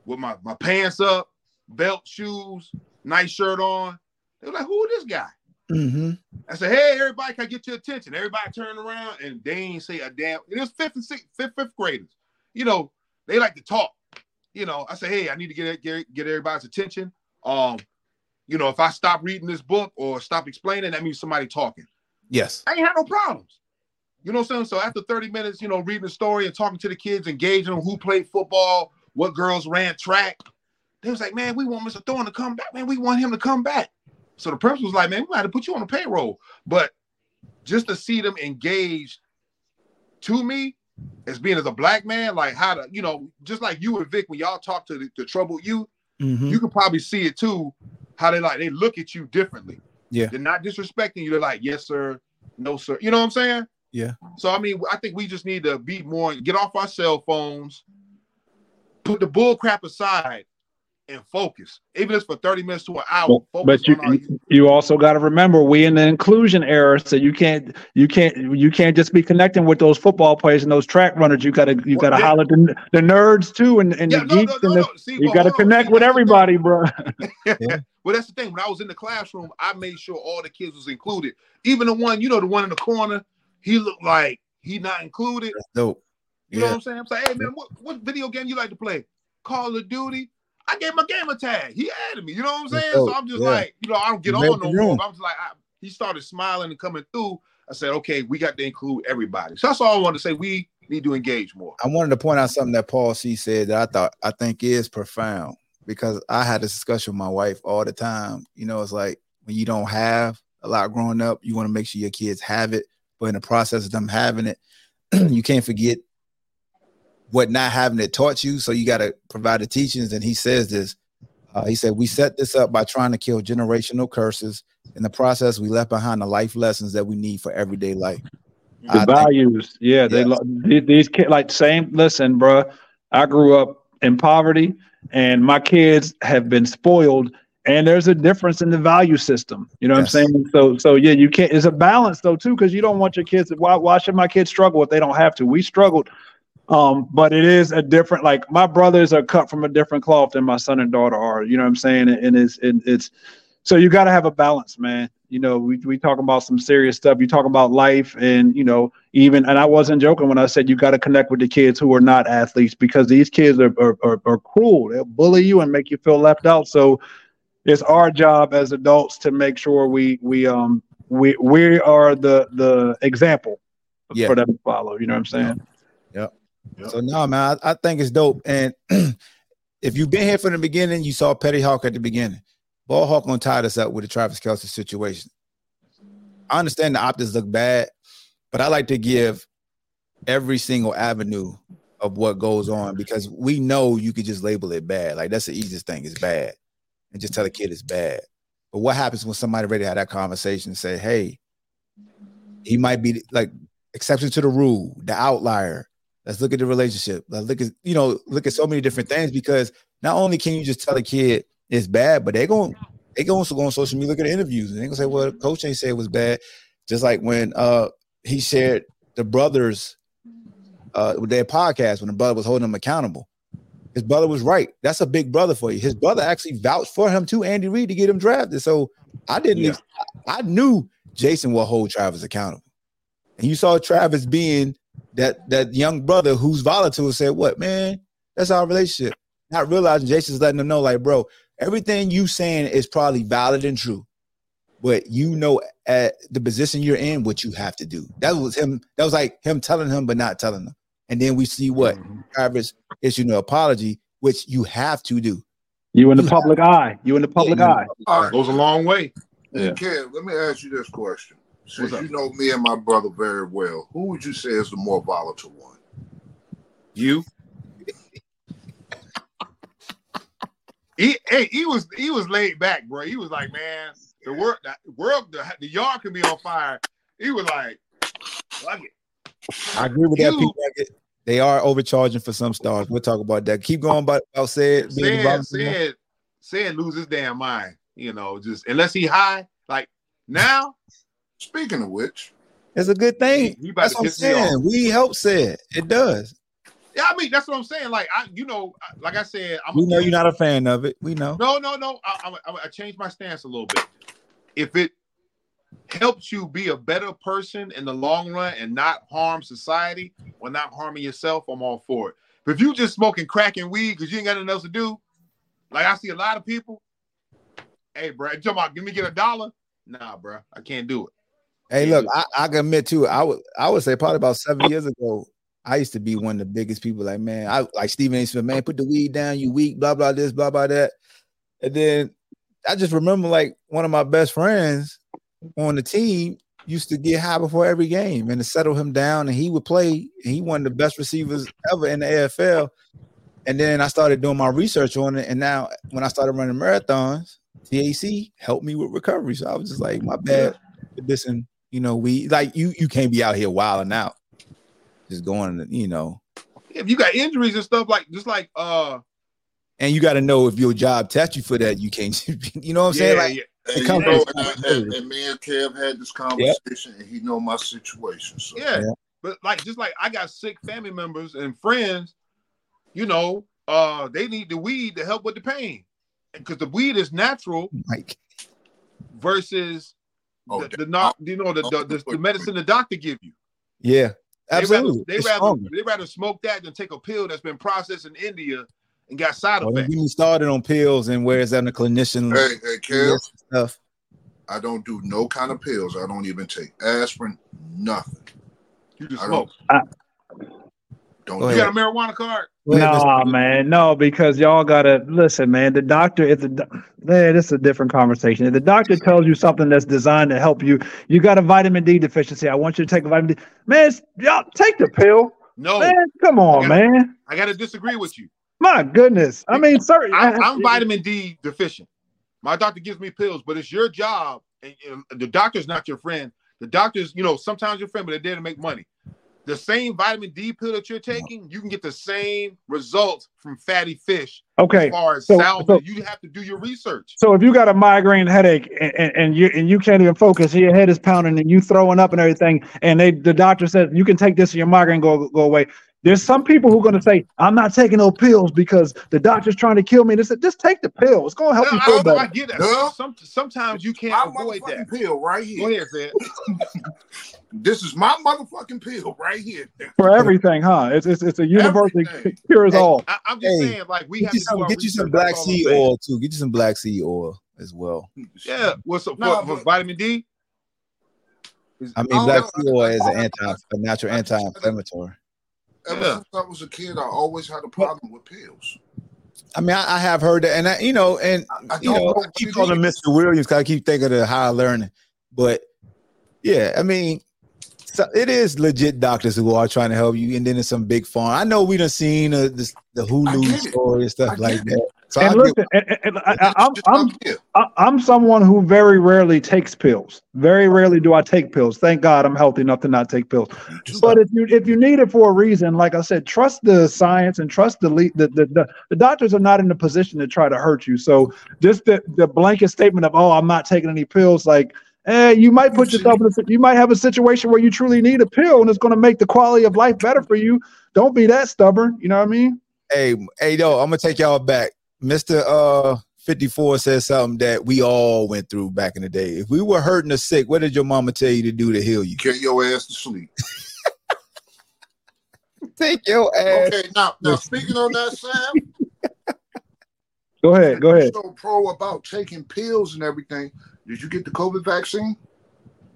with my, my pants up, belt, shoes, nice shirt on, they were like, "Who is this guy?" Hmm I said, "Hey, everybody, can I get your attention?" Everybody turned around and they ain't say a damn. It was fifth and sixth, fifth, fifth graders. You know, they like to talk. You know, I say, hey, I need to get get, get everybody's attention. Um, you know, if I stop reading this book or stop explaining, that means somebody talking. Yes. I ain't had no problems. You know what I'm saying? So after 30 minutes, you know, reading the story and talking to the kids, engaging them who played football, what girls ran track, they was like, man, we want Mr. Thorne to come back. Man, we want him to come back. So the person was like, man, we had to put you on the payroll. But just to see them engaged to me as being as a black man, like how to, you know, just like you and Vic, when y'all talk to the, the troubled youth, Mhm. you can probably see it too, how they like they look at you differently. Yeah. They're not disrespecting you. They're like, yes, sir, no, sir. You know what I'm saying? Yeah. So I mean, I think we just need to be more, get off our cell phones, put the bull crap aside, and focus. Even if it's for 30 minutes to an hour. But, focus but you on our you also got to remember we in the inclusion era, so you can't you can't you can't just be connecting with those football players and those track runners. You gotta you gotta yeah. holler the, the nerds too and, and Yeah, the no, geeks no, no, and the, no. See, you but gotta connect See, with that's the thing. everybody, bro. [laughs] Well, that's the thing. When I was in the classroom, I made sure all the kids was included. Even the one, you know, the one in the corner, he looked like he not included. That's dope. You know what I'm saying? I'm saying, hey man, what, what video game you like to play? Call of Duty. I gave him a gamer tag. He added me. You know what I'm saying? So I'm just Yeah. like, you know, I don't get You on no more. room. I'm just like, I, he started smiling and coming through. I said, okay, we got to include everybody. So that's all I wanted to say. We need to engage more. I wanted to point out something that Paul C said that I thought I think is profound because I had this discussion with my wife all the time. You know, it's like when you don't have a lot growing up, you want to make sure your kids have it, but in the process of them having it, [clears throat] you can't forget what not having it taught you. So you got to provide the teachings. And he says this. Uh, he said, "We set this up by trying to kill generational curses. In the process, we left behind the life lessons that we need for everyday life." The I think- values, yeah, they Yes. these, these kids like same. Listen, bro, I grew up in poverty, and my kids have been spoiled. And there's a difference in the value system. You know what Yes. I'm saying? So, so yeah, you can't. It's a balance though too, because you don't want your kids. Why, why should my kids struggle if they don't have to? We struggled, um, but it is a different. Like my brothers are cut from a different cloth than my son and daughter are. You know what I'm saying? And it's it, it's so you got to have a balance, man. You know, we we talking about some serious stuff. You talk about life, and you know, even and I wasn't joking when I said you got to connect with the kids who are not athletes because these kids are are, are are cruel. They'll bully you and make you feel left out. So it's our job as adults to make sure we we um we we are the the example Yeah. for them to follow. You know what I'm saying? So no, man, I, I think it's dope. And [clears throat] if you've been here from the beginning, you saw Petty Hawk at the beginning. Ball Hawk gonna tie us up with the Travis Kelce situation. I understand the optics look bad, but I like to give every single avenue of what goes on because we know you could just label it bad. Like that's the easiest thing, it's bad. And just tell a kid it's bad. But what happens when somebody already had that conversation and say, hey, he might be like exception to the rule, the outlier. Let's look at the relationship. Let's look at you know look at so many different things because not only can you just tell a kid it's bad, but they're going they going to go on social media look at the interviews and they're gonna say, well, coach ain't say it was bad. Just like when uh he shared the brothers uh with their podcast when the brother was holding him accountable. His brother was right. That's a big brother for you. His brother actually vouched for him to Andy Reid to get him drafted. So I didn't. Yeah. ex- I knew Jason will hold Travis accountable, and you saw Travis being that that young brother who's volatile said, "What man? That's our relationship." Not realizing Jason's letting them know, like, bro, everything you saying is probably valid and true, but you know at the position you're in what you have to do. That was him. That was like him telling him, but not telling him. And then we see what mm-hmm. Travis issued an apology, which you have to do. You in the public eye. You in the public Yeah, eye. All right, Goes a long way. Yeah. Kev, let me ask you this question. Since you know me and my brother very well, who would you say is the more volatile one? You. he, hey, he was he was laid back, bro. He was like, man, the world, the world, the, the yard can be on fire. He was like, fuck it. I agree with that. People like it. They are overcharging for some stars. We'll talk about that. Keep going about, about said. being Said, volatile. said, said, lose his damn mind. You know, just unless he high, like now, Speaking of which, It's a good thing. he about That's what I'm piss me off. saying. We help said it does. Yeah, I mean, that's what I'm saying. Like, I, you know, like I said, I'm We know you're not a fan of it. We know. No, no, no. I, I, I changed my stance a little bit. If it helps you be a better person in the long run and not harm society or not harming yourself, I'm all for it. But if you just smoking crack and weed because you ain't got nothing else to do, like I see a lot of people. Hey, bro, talking about give me get a dollar? Nah, bro, I can't do it. Hey, look, I, I can admit too. I would I would say probably about seven years ago, I used to be one of the biggest people. Like, man, I like Stephen A. Smith, man, put the weed down, you weak, blah blah this, blah blah that. And then I just remember like one of my best friends on the team used to get high before every game and to settle him down, and he would play. And he one of the best receivers ever in the AFL. And then I started doing my research on it, and now when I started running marathons, TAC helped me with recovery. So I was just like, my bad, this and you know, we like you. You can't be out here wilding out, just going, you know. If you got injuries and stuff like just like uh And you got to know if your job tests you for that, you can't. [laughs] You know what I'm saying? Like, yeah. And, It you know, and, I- and, and me and Kev had this conversation, and he know my situation. So Yeah. Yeah. But like just like I got sick family members and friends, you know, uh they need the weed to help with the pain. Because the weed is natural like versus Oh, the, the not you know the, the, the, the medicine the doctor give you. yeah, They absolutely. rather they rather they rather smoke that than take a pill that's been processed in India and got side Oh, effects. get me started on pills and where is that in the clinician hey, hey, Kev, stuff. I don't do no kind of pills. I don't even take aspirin, nothing. You just I smoke. Don't You got a marijuana card? No, Mr. man, no, because y'all gotta listen, man. The doctor, if the man, this is a different conversation. If the doctor tells you something that's designed to help you, you got a vitamin D deficiency. I want you to take a vitamin D. Man, y'all take the pill. No, Man, come on, I man. I gotta disagree with you. My goodness. I mean, sir, I'm, I'm vitamin D deficient. My doctor gives me pills, but it's your job. And, and the doctor's not your friend. The doctor's, you know, sometimes your friend, but they're there to make money. The same vitamin D pill that you're taking, you can get the same results from fatty fish. Okay. As far as so- salmon, so- you have to do your research. So if you got a migraine headache and, and, and you and you can't even focus, your head is pounding and you throwing up and everything, and they the doctor said you can take this and your migraine go go away. There's some people who are gonna say, I'm not taking no pills because the doctor's trying to kill me. They said, just take the pill. It's gonna help No, you feel don't know, I better. get that. No. Some, sometimes you can't my avoid that. pill right Go here. ahead, Fed. [laughs] This is my motherfucking pill right here. For everything, huh? It's it's, it's a universal Everything. cures Hey, all. I, I'm just Hey, saying, like we Get have you to some, get you some black that's seed oil too. Get you some black seed oil as well. Yeah, what's up No, for, for vitamin D? I mean, black no, seed oil is an anti, a natural anti-inflammatory. Ever Yeah. since I was a kid, I always had a problem with pills. I mean, I, I have heard that, and I, you know, and I you know, know I keep it calling him. Mr. Williams because I keep thinking of higher learning. But yeah, I mean, so it is legit doctors who are trying to help you, and then it's some big farm. I know we done seen uh, this, the Hulu story and stuff like get that. So I And get, listen, and, and- and I, I, I'm I'm. I- I'm someone who very rarely takes pills. Very rarely do I take pills. Thank God I'm healthy enough to not take pills. You too. But if you if you need it for a reason, like I said, trust the science and trust the le- the, the the the doctors are not in a position to try to hurt you. So just the the blanket statement of oh I'm not taking any pills, like eh, you might put yourself in a si- you might have a situation where you truly need a pill and it's going to make the quality of life better for you. Don't be that stubborn. You know what I mean? hey, hey, yo, I'm gonna take y'all back. Mister uh 54 says something that we all went through back in the day. If we were hurting or sick, what did your mama tell you to do to heal you? Get your ass to sleep. [laughs] Take your ass. Okay, now, now speaking on that, Sam, [laughs] Go ahead. Go ahead. so pro about taking pills and everything. Did you get the COVID vaccine?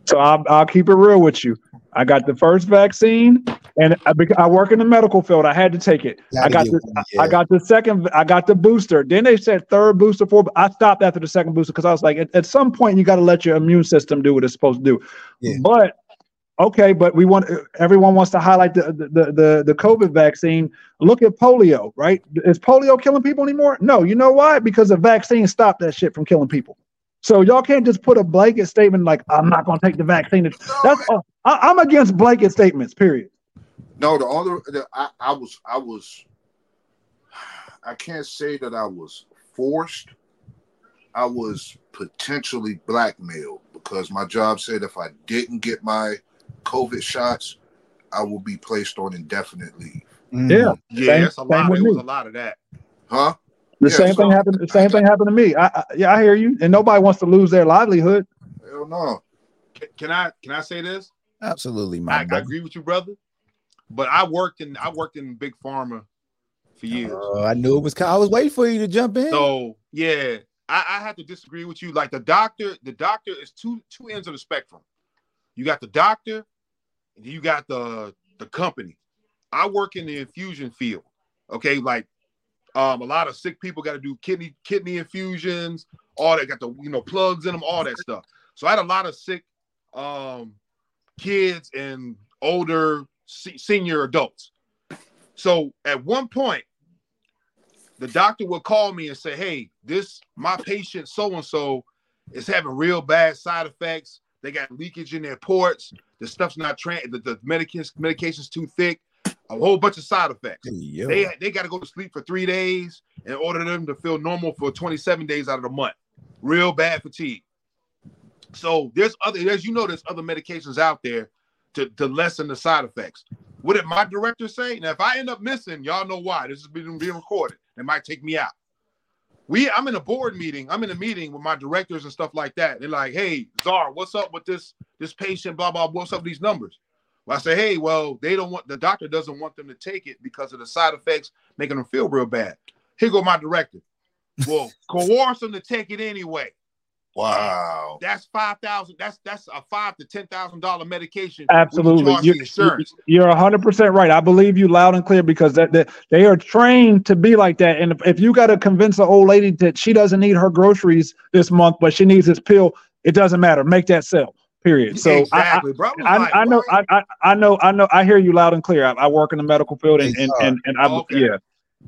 So I'll, I'll keep it real with you. I got the first vaccine, and I, I work in the medical field. I had to take it. I got the one, I got the second. I got the booster. Then they said third booster for. I stopped after the second booster because I was like, at, at some point you got to let your immune system do what it's supposed to do. Yeah. But okay, but we want everyone wants to highlight the the the the, the COVID vaccine. Look at polio, right? Is polio killing people anymore? No. You know why? Because the vaccine stopped that shit from killing people. So y'all can't just put a blanket statement like I'm not going to take the vaccine. That's uh, I, I'm against blanket statements. Period. No, the other the, I, I was I was I can't say that I was forced. I was potentially blackmailed because my job said if I didn't get my COVID shots, I will be placed on indefinite leave. Yeah. Yeah, Same- it's a lot. It was a lot of that. Huh? The Yeah, same so- thing happened. The same thing happened to me. I, I yeah, I hear you. And nobody wants to lose their livelihood. Hell no. Can, can I can I say this? Absolutely, my I, I agree with you, brother. But I worked in I worked in big pharma for years. Oh, I knew it was. I was waiting for you to jump in. So yeah, I, I have to disagree with you. Like the doctor, the doctor is two two ends of the spectrum. You got the doctor, and you got the the company. I work in the infusion field. Okay, like um, a lot of sick people got to do kidney kidney infusions. All that got the you know plugs in them, all that stuff. So I had a lot of sick um, kids and older se- senior adults. So at one point, the doctor would call me and say, "Hey, this my patient so and so is having real bad side effects. They got leakage in their ports. The stuff's not trans. The, the medications medication's too thick. A whole bunch of side effects. Yo. They they got to go to sleep for three days in order them to feel normal for 27 days out of the month. Real bad fatigue. So there's other, as you know, there's other medications out there to, to lessen the side effects. What did my director say? Now, if I end up missing, y'all know why. This is being, being recorded. They might take me out. We, I'm in a board meeting. I'm in a meeting with my directors and stuff like that. They're like, "Hey, Czar, what's up with this this patient? Blah blah. What's up with these numbers?" Well, I say, "Hey, well, they don't want the doctor doesn't want them to take it because of the side effects, making them feel real bad." Here go my director. Well, [laughs] coerce them to take it anyway. Wow. That's five thousand. That's that's a five to ten thousand dollar medication. Absolutely, charge you, the insurance. you're hundred percent right. I believe you loud and clear because that, that they are trained to be like that. And if, if you got to convince an old lady that she doesn't need her groceries this month, but she needs this pill, it doesn't matter. Make that sell. Period. So I- I, bro. I, like, I know. I, I, I know, I know, I hear you loud and clear. I, I work in the medical field, and and and, and I, Okay. yeah,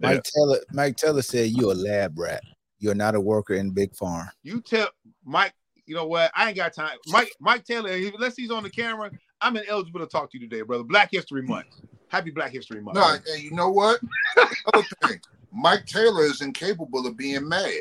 Mike Taylor. Mike Taylor said you're a lab rat. You're not a worker in Big Farm. you tell Mike. You know what? I ain't got time. Mike Mike Taylor, unless he's on the camera, I'm ineligible to talk to you today, brother. Black History Month. Happy Black History Month. No, and you know what? [laughs] Other thing, Mike Taylor is incapable of being mad.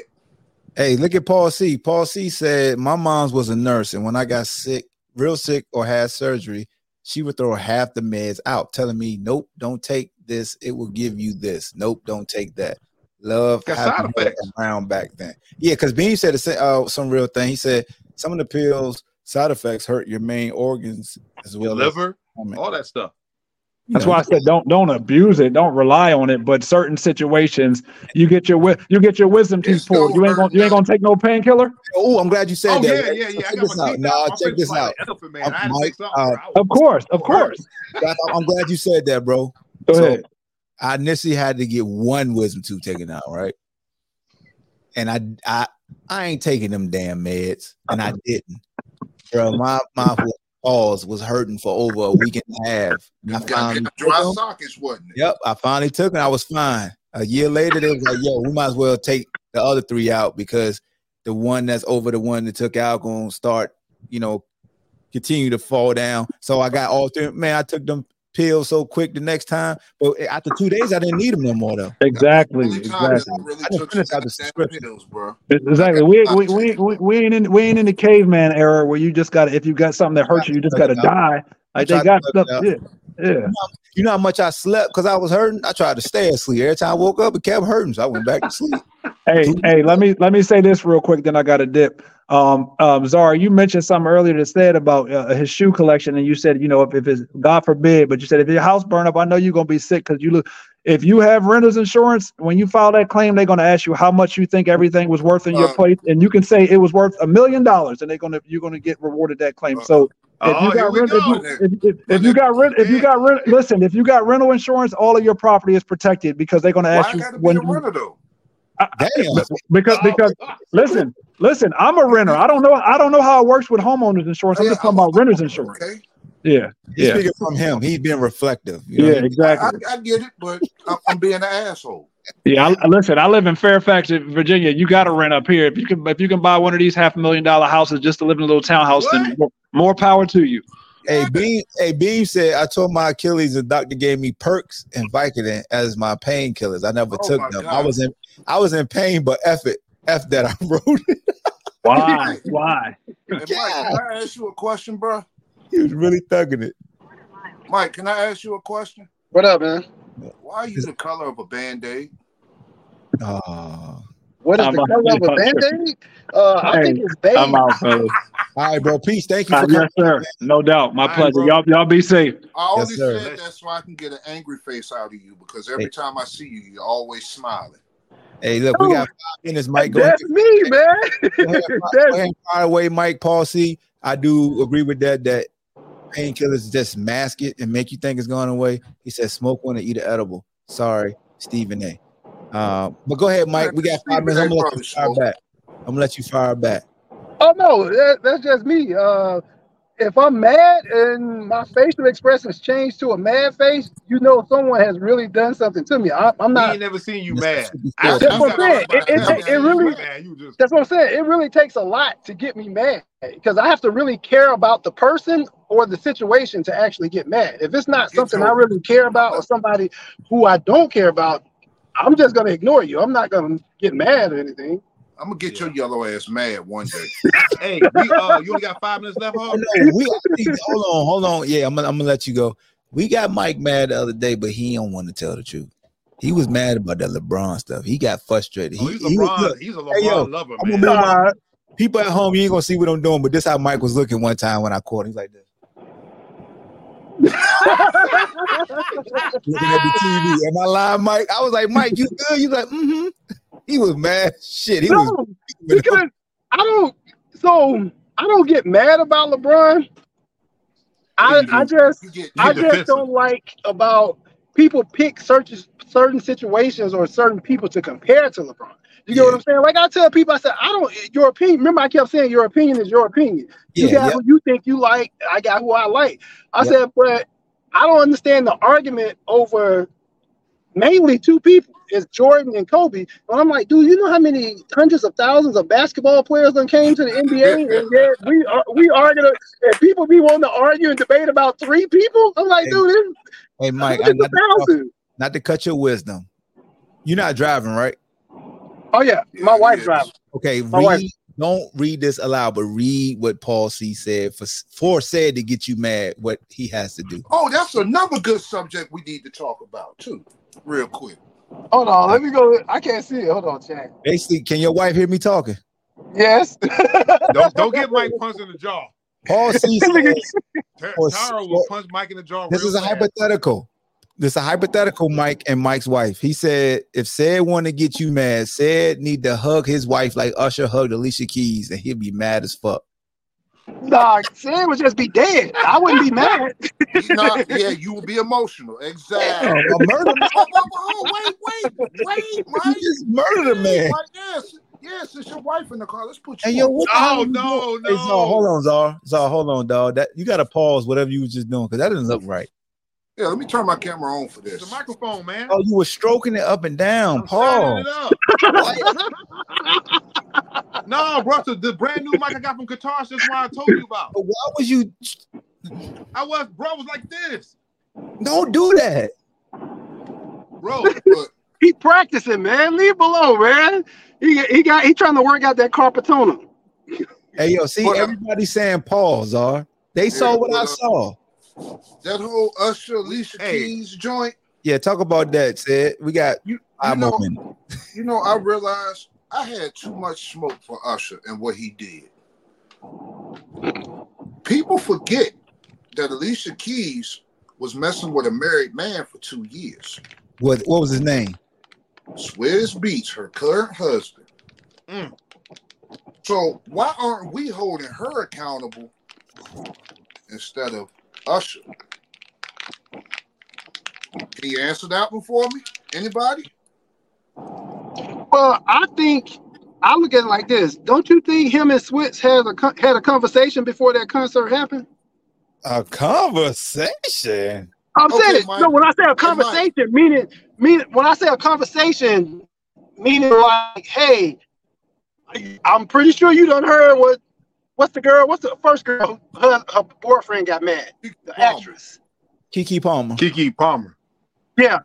Hey, look at Paul C. Paul C. said my mom's was a nurse, and when I got sick, real sick, or had surgery, she would throw half the meds out, telling me, "Nope, don't take this. It will give you this. Nope, don't take that." Love having side effects. around back then. Yeah, because Bean said uh, some real thing. He said some of the pills side effects hurt your main organs as well liver, all that stuff. You That's why I said don't don't abuse it, don't rely on it. But certain situations, you get your you get your wisdom teeth It's pulled. You ain't gonna you ain't gonna take no painkiller. Oh, I'm glad you said Oh that. yeah, yeah, yeah. I Check got this out. teeth Nah, out. Check this out. elephant, man. I had to Mike, uh, bro. I was- Of course, of course. I'm glad you said that, bro. Go So- ahead. I initially had to get one wisdom tooth taken out, right? And I I I ain't taking them damn meds, and I uh-uh. didn't. Bro, my my [laughs] balls was hurting for over a week and a half. And I finally dry sockets, wasn't it? Yep, I finally took it. I was fine. A year later, they was like, "Yo, we might as well take the other three out because the one that's over the one that took out gonna start, you know, continue to fall down." So I got all three. Man, I took them pills so quick the next time, but after two days, I didn't need them no more though. Exactly, Only exactly, I really I just finished out the goddamn subscription. pills, bro. exactly. We we, we we we ain't in we ain't in the caveman era where you just got to if you got something that hurts you, you just got to die. Like they tried to got stuff. Yeah, yeah. You know how much I slept because I was hurting. I tried to stay asleep. Every time I woke up, it kept hurting, so I went back to sleep. Hey, hey, let me let me say this real quick, then I got a dip. Um, um, Zara, you mentioned something earlier that said about uh, his shoe collection, and you said, you know, if, if it's God forbid, but you said if your house burn up, I know you're gonna be sick because you look. If you have renter's insurance, when you file that claim, they're gonna ask you how much you think everything was worth in your Uh, place, and you can say it was worth a million dollars, and they're gonna you're gonna get rewarded that claim. So if Oh, you got we rent, if you, if, if, if you got rent, if you got rent, listen, if you got rental insurance, all of your property is protected because they're gonna ask I you gotta be when a you, runner though? Damn. because oh, because listen, listen, I'm a renter. I don't know. I don't know how it works with homeowners insurance. I'm Yeah, just talking about renter's okay. insurance. Yeah, He's yeah, speaking from him. He's being reflective. you know? yeah, I, exactly. I get it, but I'm, I'm being an asshole. Yeah, I, listen. I live in Fairfax, Virginia. You got to rent up here. If you can, if you can buy one of these half a million dollar houses just to live in a little townhouse, then more, more power to you. Hey, Beam, hey, Beam said I told my Achilles the doctor gave me perks and Vicodin as my painkillers. I never Oh took my them. I was in I was in pain, but F it. F that I [laughs] wrote it. Why? [laughs] Why? Hey, Mike, can I ask you a question, bro? He was really thugging it. Mike, can I ask you a question? What up, man? Why are you the color of a band-aid? Oh, What is I'm the out. color of a I'm [laughs] band-aid? Uh, I think it's beige. I'm out, fellas. [laughs] All right, bro. Peace. Thank you Uh, for coming. yes, sir. No doubt. My All right, pleasure. bro. Y'all, y'all be safe. I only Yes, sir. said that so I can get an angry face out of you because every Hey. time I see you, you're always smiling. Hey, look, we got five minutes, Mike. Go ahead. That's me, man. Go ahead, [laughs] go That's ahead fire away, Mike. Paul C. I do agree with that. That painkillers just mask it and make you think it's going away. He says, "Smoke one and eat an edible." Sorry, Stephen A. Uh, but go ahead, Mike. We got five minutes. I'm gonna let you fire back. I'm gonna let you fire back. Oh no, that, that's just me. Uh, if I'm mad and my facial expression expressions change to a mad face, you know someone has really done something to me. I, I'm We not. ain't never seen you mad. I That's what I'm saying. got It- it it really- years, man. You just That's what I'm saying. It really takes a lot to get me mad because I have to really care about the person or the situation to actually get mad. If it's not something I really care about or somebody who I don't care about, I'm just gonna ignore you. I'm not gonna get mad or anything. I'm gonna get Yeah. your yellow ass mad one day. [laughs] hey, we uh you only got five minutes left, Oh, huh? no, we hold on, hold on. Yeah, I'm gonna, I'm gonna let you go. We got Mike mad the other day, but he don't want to tell the truth. He was mad about that LeBron stuff. He got frustrated. Oh, He, he's he was, he's a LeBron Hey, yo, lover, I'm man. gonna move my- people at home, you ain't gonna see what I'm doing, but this how Mike was looking one time when I caught him. He's like this. Looking at the TV. Am I lying, Mike? I was like, Mike, you good? You like, mm-hmm. He was mad. Shit, he was. no, because I don't. So I don't get mad about LeBron. I You I just You get I You're just don't like about people pick certain certain situations or certain people to compare to LeBron. You get what I'm saying? Like I tell people, I said, I don't. Your opinion. Remember, I kept saying your opinion is your opinion. You Yeah, got yeah. who you think you like. I got who I like. I Yeah. said, but I don't understand the argument over mainly two people. It's Jordan and Kobe. But I'm like, dude, you know how many hundreds of thousands of basketball players that came to the NBA and yet we [laughs] are we argue and people be wanting to argue and debate about three people? I'm like, Hey, dude, it's Hey, Mike, I, not, to, not to cut your wisdom. You're not driving, right? Oh yeah, my Yeah, wife yeah. drives. Okay, My read. wife. Don't read this aloud, but read what Paul C said for for said to get you mad. What he has to do. Oh, that's another good subject we need to talk about too, real quick. Hold on, let me go. I can't see it. Hold on, Chad. Basically, can your wife hear me talking? Yes. Don't don't get Mike punched in the jaw. Paul C [laughs] says Tar- Tara will punch Mike in the jaw. this real is a fast. hypothetical. This a hypothetical, Mike and Mike's wife. He said if said want to get you mad, said need to hug his wife like Usher hugged Alicia Keys, and he'll be mad as fuck. Nah, Sam would just be dead. I wouldn't be mad. No, yeah, you will be emotional. Exactly. Oh, a murder man. Oh, oh, oh, oh wait, wait, wait, [laughs] You Mike. just murdered a man. Mike, yes, yes, it's your wife in the car. Let's put you. Hey yo, on. what Oh you no, no. Hey, Zar, hold on, Zar. Zar, hold on, dog. That you gotta pause whatever you was just doing because that didn't look right. Yeah, let me turn my camera on for this. It's a microphone, man. Oh, you were stroking it up and down. I'm shining Pause. it up. [laughs] no, bro, the, the brand new mic I got from Qatar. That's why I told you about. But why was you? I was, bro, I was like this, Don't do that. bro. But He practicing, man. Leave below, man. He he got he trying to work out that carpetona. Hey yo, see But, everybody saying pause, Zar. They saw Yeah, what but, I uh, saw. That whole Usher, Alicia Hey. Keys joint, Yeah, talk about that. Said we got you, you know, you know, I realized I had too much smoke for Usher and what he did. People forget that Alicia Keys was messing with a married man for two years. What what was his name? Swizz Beatz, her current husband. Mm. So why aren't we holding her accountable instead of Usher? Can you answer that one for me? Anybody? Well, I think I look at it like this. Don't you think him and Swizz had a had a conversation before that concert happened? A conversation. I'm Okay, saying Mike. no. When I say a Mike. conversation, meaning meaning when I say a conversation, meaning like, hey, I'm pretty sure you done heard what what's the girl? What's the first girl? Her, her boyfriend got mad. The actress. Keke Palmer. Keke Palmer. Yeah.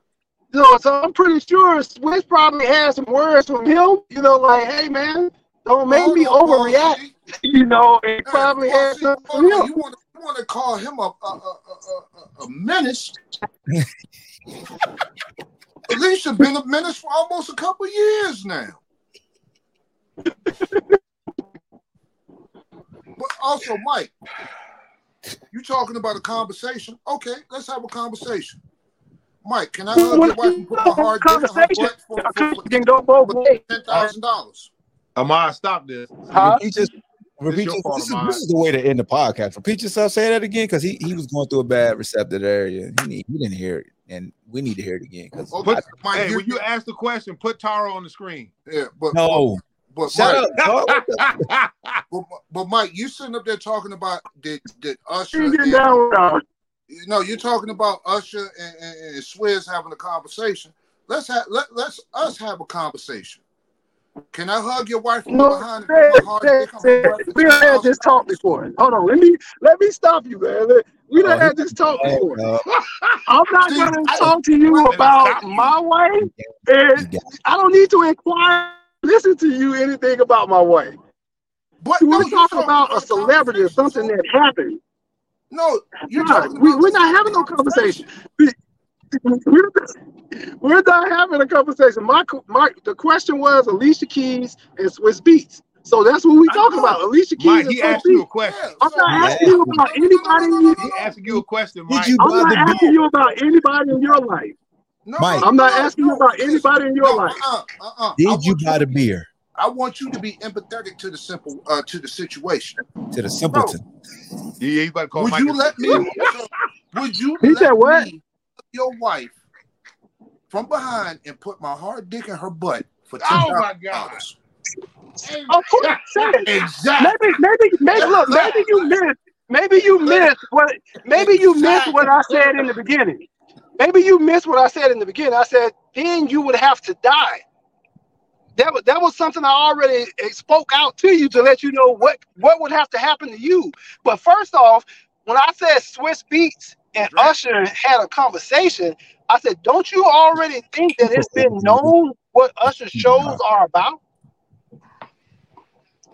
So, so I'm pretty sure Switch probably had some words from him. You know, like, hey man, don't make me Hold overreact. Paul [laughs] You know, it Hey, probably Paul had C, something from him. You want to you want to call him a a, a, a, a, a menace? [laughs] Alicia been a menace for almost a couple years now. But also, Mike, you talking about a conversation? Okay, let's have a conversation. Mike, can I hug your wife and put my hard dick on her Conversation butt for, for, for, can go both ways. ten thousand dollars? Ahmad, stop this. Huh? Repeat just repeat your just- this, is, this is the way to end the podcast. Repeat yourself. Say that again because he, he was going through a bad receptive area. He, need, he didn't hear it, and we need to hear it again. Because Okay, oh, Put- Mike, Hey, you, when you ask the question, put Tara on the screen. yeah, but no, but shut Mike, up. [laughs] but, but Mike, you sitting up there talking about that that Usher. You and- down you know, you're talking about Usher and, and, and Swizz having a conversation. Let's have let let's us have a conversation. Can I hug your wife from No, behind and say, put say, say, her butt for we done had $10,000? this talk before. Hold on, let me let me stop you, man. Let- We done Oh, had this talk before. Uh, [laughs] I'm not See, gonna I- talk to you about you. my wife, and I don't need to inquire, listen to you anything about my wife. But We're no, you're talking about a celebrity or something that happened. No, you're Nah, talking we, about we're not having no conversation. We- We're, we're not having a conversation. My, my the question was Alicia Keys and Swizz Beatz. So that's what we I talking about. Alicia Keys Mike, and he Swizz asked you a question. Yeah, I'm not asking you about anybody. He asked you a question, Did Mike. you I'm not asking you about anybody in your life. No, Mike. I'm not asking you about anybody in your life. uh-uh, uh-uh. Did you want buy the beer I want you to be empathetic to the simple uh to the situation. to the simpleton? Yeah, you about to call Would Mike. you let me? [laughs] would you He let said what? me, your wife, from behind and put my hard dick in her butt for ten Oh thousand my God. dollars? Of course, say it. Exactly. maybe, maybe, maybe. Look, maybe you missed. Maybe you missed what. Maybe you missed what I said in the beginning. Maybe you missed what I said in the beginning. I said then you would have to die. That was that was something I already spoke out to you to let you know what what would have to happen to you. But first off, when I said Swizz Beatz and Usher had a conversation, I said, don't you already think that it's been known what Usher's shows are about?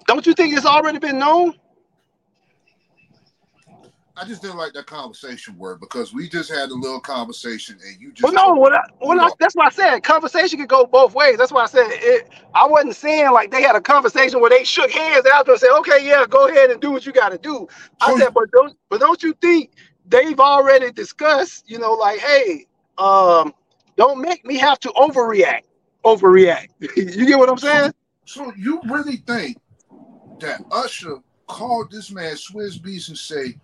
Don't you think it's already been known? I just didn't like that conversation word because we just had a little conversation and you just Well, no, what I, what I, that's why I said conversation could go both ways. That's why I said it. I wasn't saying like they had a conversation where they shook hands after and said, "Okay, yeah, go ahead and do what you got to do." I So- said, but don't, but don't you think they've already discussed? You know, like, hey, um, don't make me have to overreact. Overreact. [laughs] you get what I'm saying? So you really think that Usher called this man Swizz Beatz and say,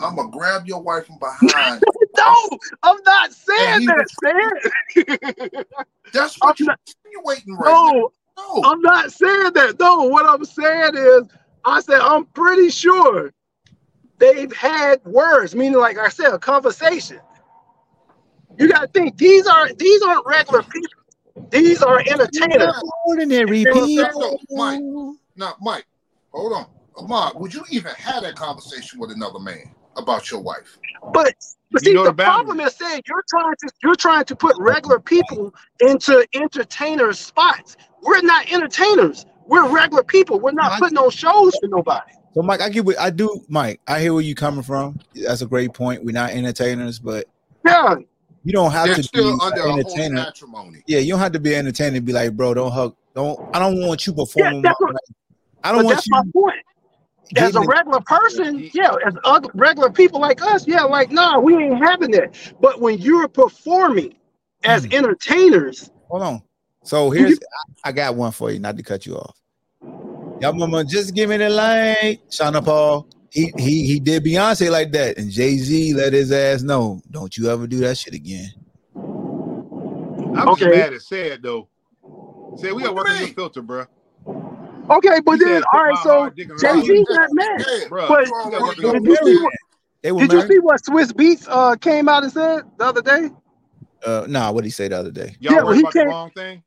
"I'm gonna grab your wife from [laughs] behind"? No, I'm not saying he that, man. [laughs] That's what I'm you're insinuating right no, now. No, I'm not saying that. No, what I'm saying is, I said I'm pretty sure they've had words, meaning like I said, a conversation. You got to think these are these aren't regular people. These are entertainers. Ordinary people. Mike. Now, Mike, hold on. Ahmad, would you even have that conversation with another man about your wife? But but You see, the, the problem is saying you're trying to you're trying to put regular people into entertainers spots. We're not entertainers. We're regular people. We're not putting on shows for nobody. So, Mike, I get what I do. Mike, I hear where you're coming from. That's a great point. We're not entertainers, but Yeah, you don't have They're to still be under an a whole entertainer. matrimony. Yeah, you don't have to be an entertainer and be like, bro, don't hug. Don't. I don't want you performing. that's my what- I don't but want that's you. My point. As a regular person, yeah, as other regular people like us, yeah, like nah, we ain't having that. But when you're performing as Hmm. entertainers, Hold on. So here's I, I got one for you, not to cut you off. Y'all mama, just give me the light. Sean Paul. He he he did Beyonce like that, and Jay Z let his ass know, don't you ever do that shit again. I'm Okay. just mad at said though. Say we got What work on your filter, bro. Okay, but He then said, all "Put right, my so hard dick in her Jay mouth." Z's not mad. But- you got work They on were Did you see what- They were Did you see what Swizz Beatz uh came out and said the other day? Uh, nah, what did he say the other day? Y'all Yeah, worried he about the wrong thing?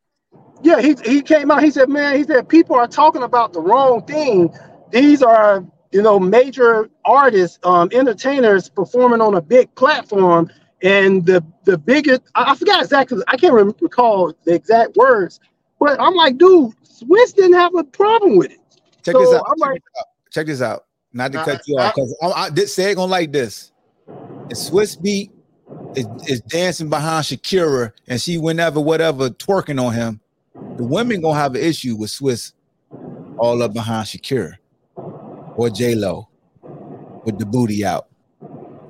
Yeah, he he came out. He said, "Man, he said people are talking about the wrong thing. These are you know major artists, um, entertainers performing on a big platform, and the the biggest I, I forgot exactly. I can't rem- recall the exact words, but I'm like, dude, Swizz didn't have a problem with it. Check So, this out. I'm check, like- this out. check this out. Not to Nah, cut you off, because I, I did say it gonna like this. The Swizz beat is, is dancing behind Shakira, and she whenever whatever twerking on him. The women gonna have an issue with Swizz all up behind Shakira or J Lo with the booty out,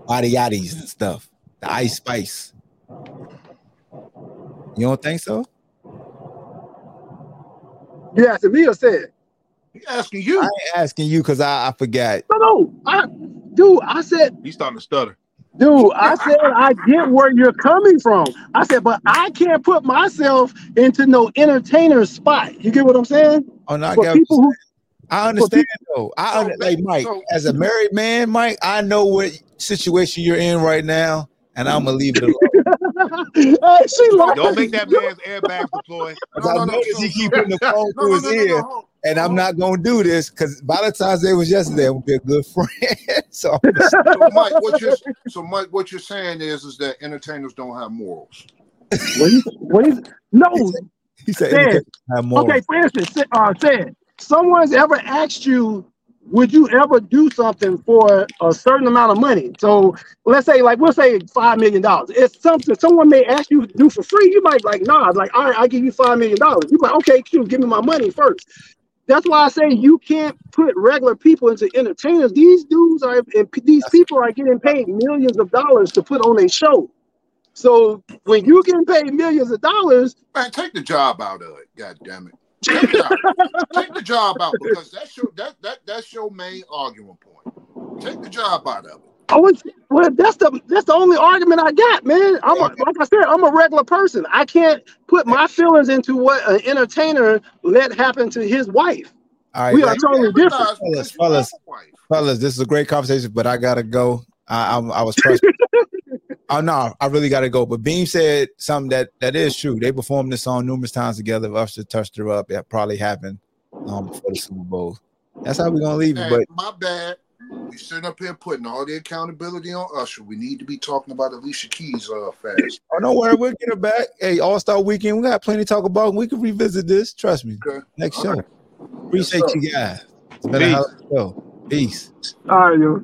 body yaddies and stuff, the Ice Spice. You don't think so? You asking me or said? He asking you. I ain't asking you because I, I forgot. No, no. I, dude, I said, He's starting to stutter. dude, I said I get where you're coming from. I said, but I can't put myself into no entertainer spot. You get what I'm saying? Oh no, I For got. people who I understand though. I So, like Mike so- as a married man, Mike. I know what situation you're in right now, and I'm gonna leave it alone. [laughs] hey, [laughs] she Don't make that man's airbags deploy. 'Cause I noticed he keep putting the phone No, through no, his no, no, ear, no, hold- and I'm not gonna do this because Valentine's Day was yesterday. I'm be a good friend. [laughs] so So Mike, what you're so Mike, what you're saying is is that entertainers don't have morals. What is, what is no? he said, Said- "Entertainers have more." Okay, for instance, say- uh, said someone's ever asked you, would you ever do something for a certain amount of money? So let's say, like, we'll say five million dollars. It's something someone may ask you to do for free. You might like, nah, like, all right, I'll give you five million dollars. You like, okay, cute, give me my money first. That's why I say you can't put regular people into entertainers. These dudes are, and these people are getting paid millions of dollars to put on a show. So when you getting paid millions of dollars, Man, take the job out of it. God damn it. Take, it out. [laughs] take the job out because that's your that, that that's your main argument point. Take the job out of it. Oh, it's, well, that's the that's the only argument I got, man. I'm a, like I said, I'm a regular person. I can't put my feelings into what an entertainer let happen to his wife. All right, we are totally different. Fellas, because you have fellas. fellas, this is a great conversation, but I gotta go. I, I'm, I was pressed. Oh no, I really gotta go. But Beam said something that that is true. They performed this song numerous times together. Usher touched her up. That probably happened um, before the Super Bowl. That's how we're gonna leave it. But my bad. We sitting up here putting all the accountability on Usher. We need to be talking about Alicia Keys uh fast. oh, don't worry, we'll get it back. Hey, All Star Weekend, we got plenty to talk about. We can revisit this. Trust me. Okay. Next All show. right. Appreciate Yes, you guys. It's been a hell a show. Peace. All right, yo.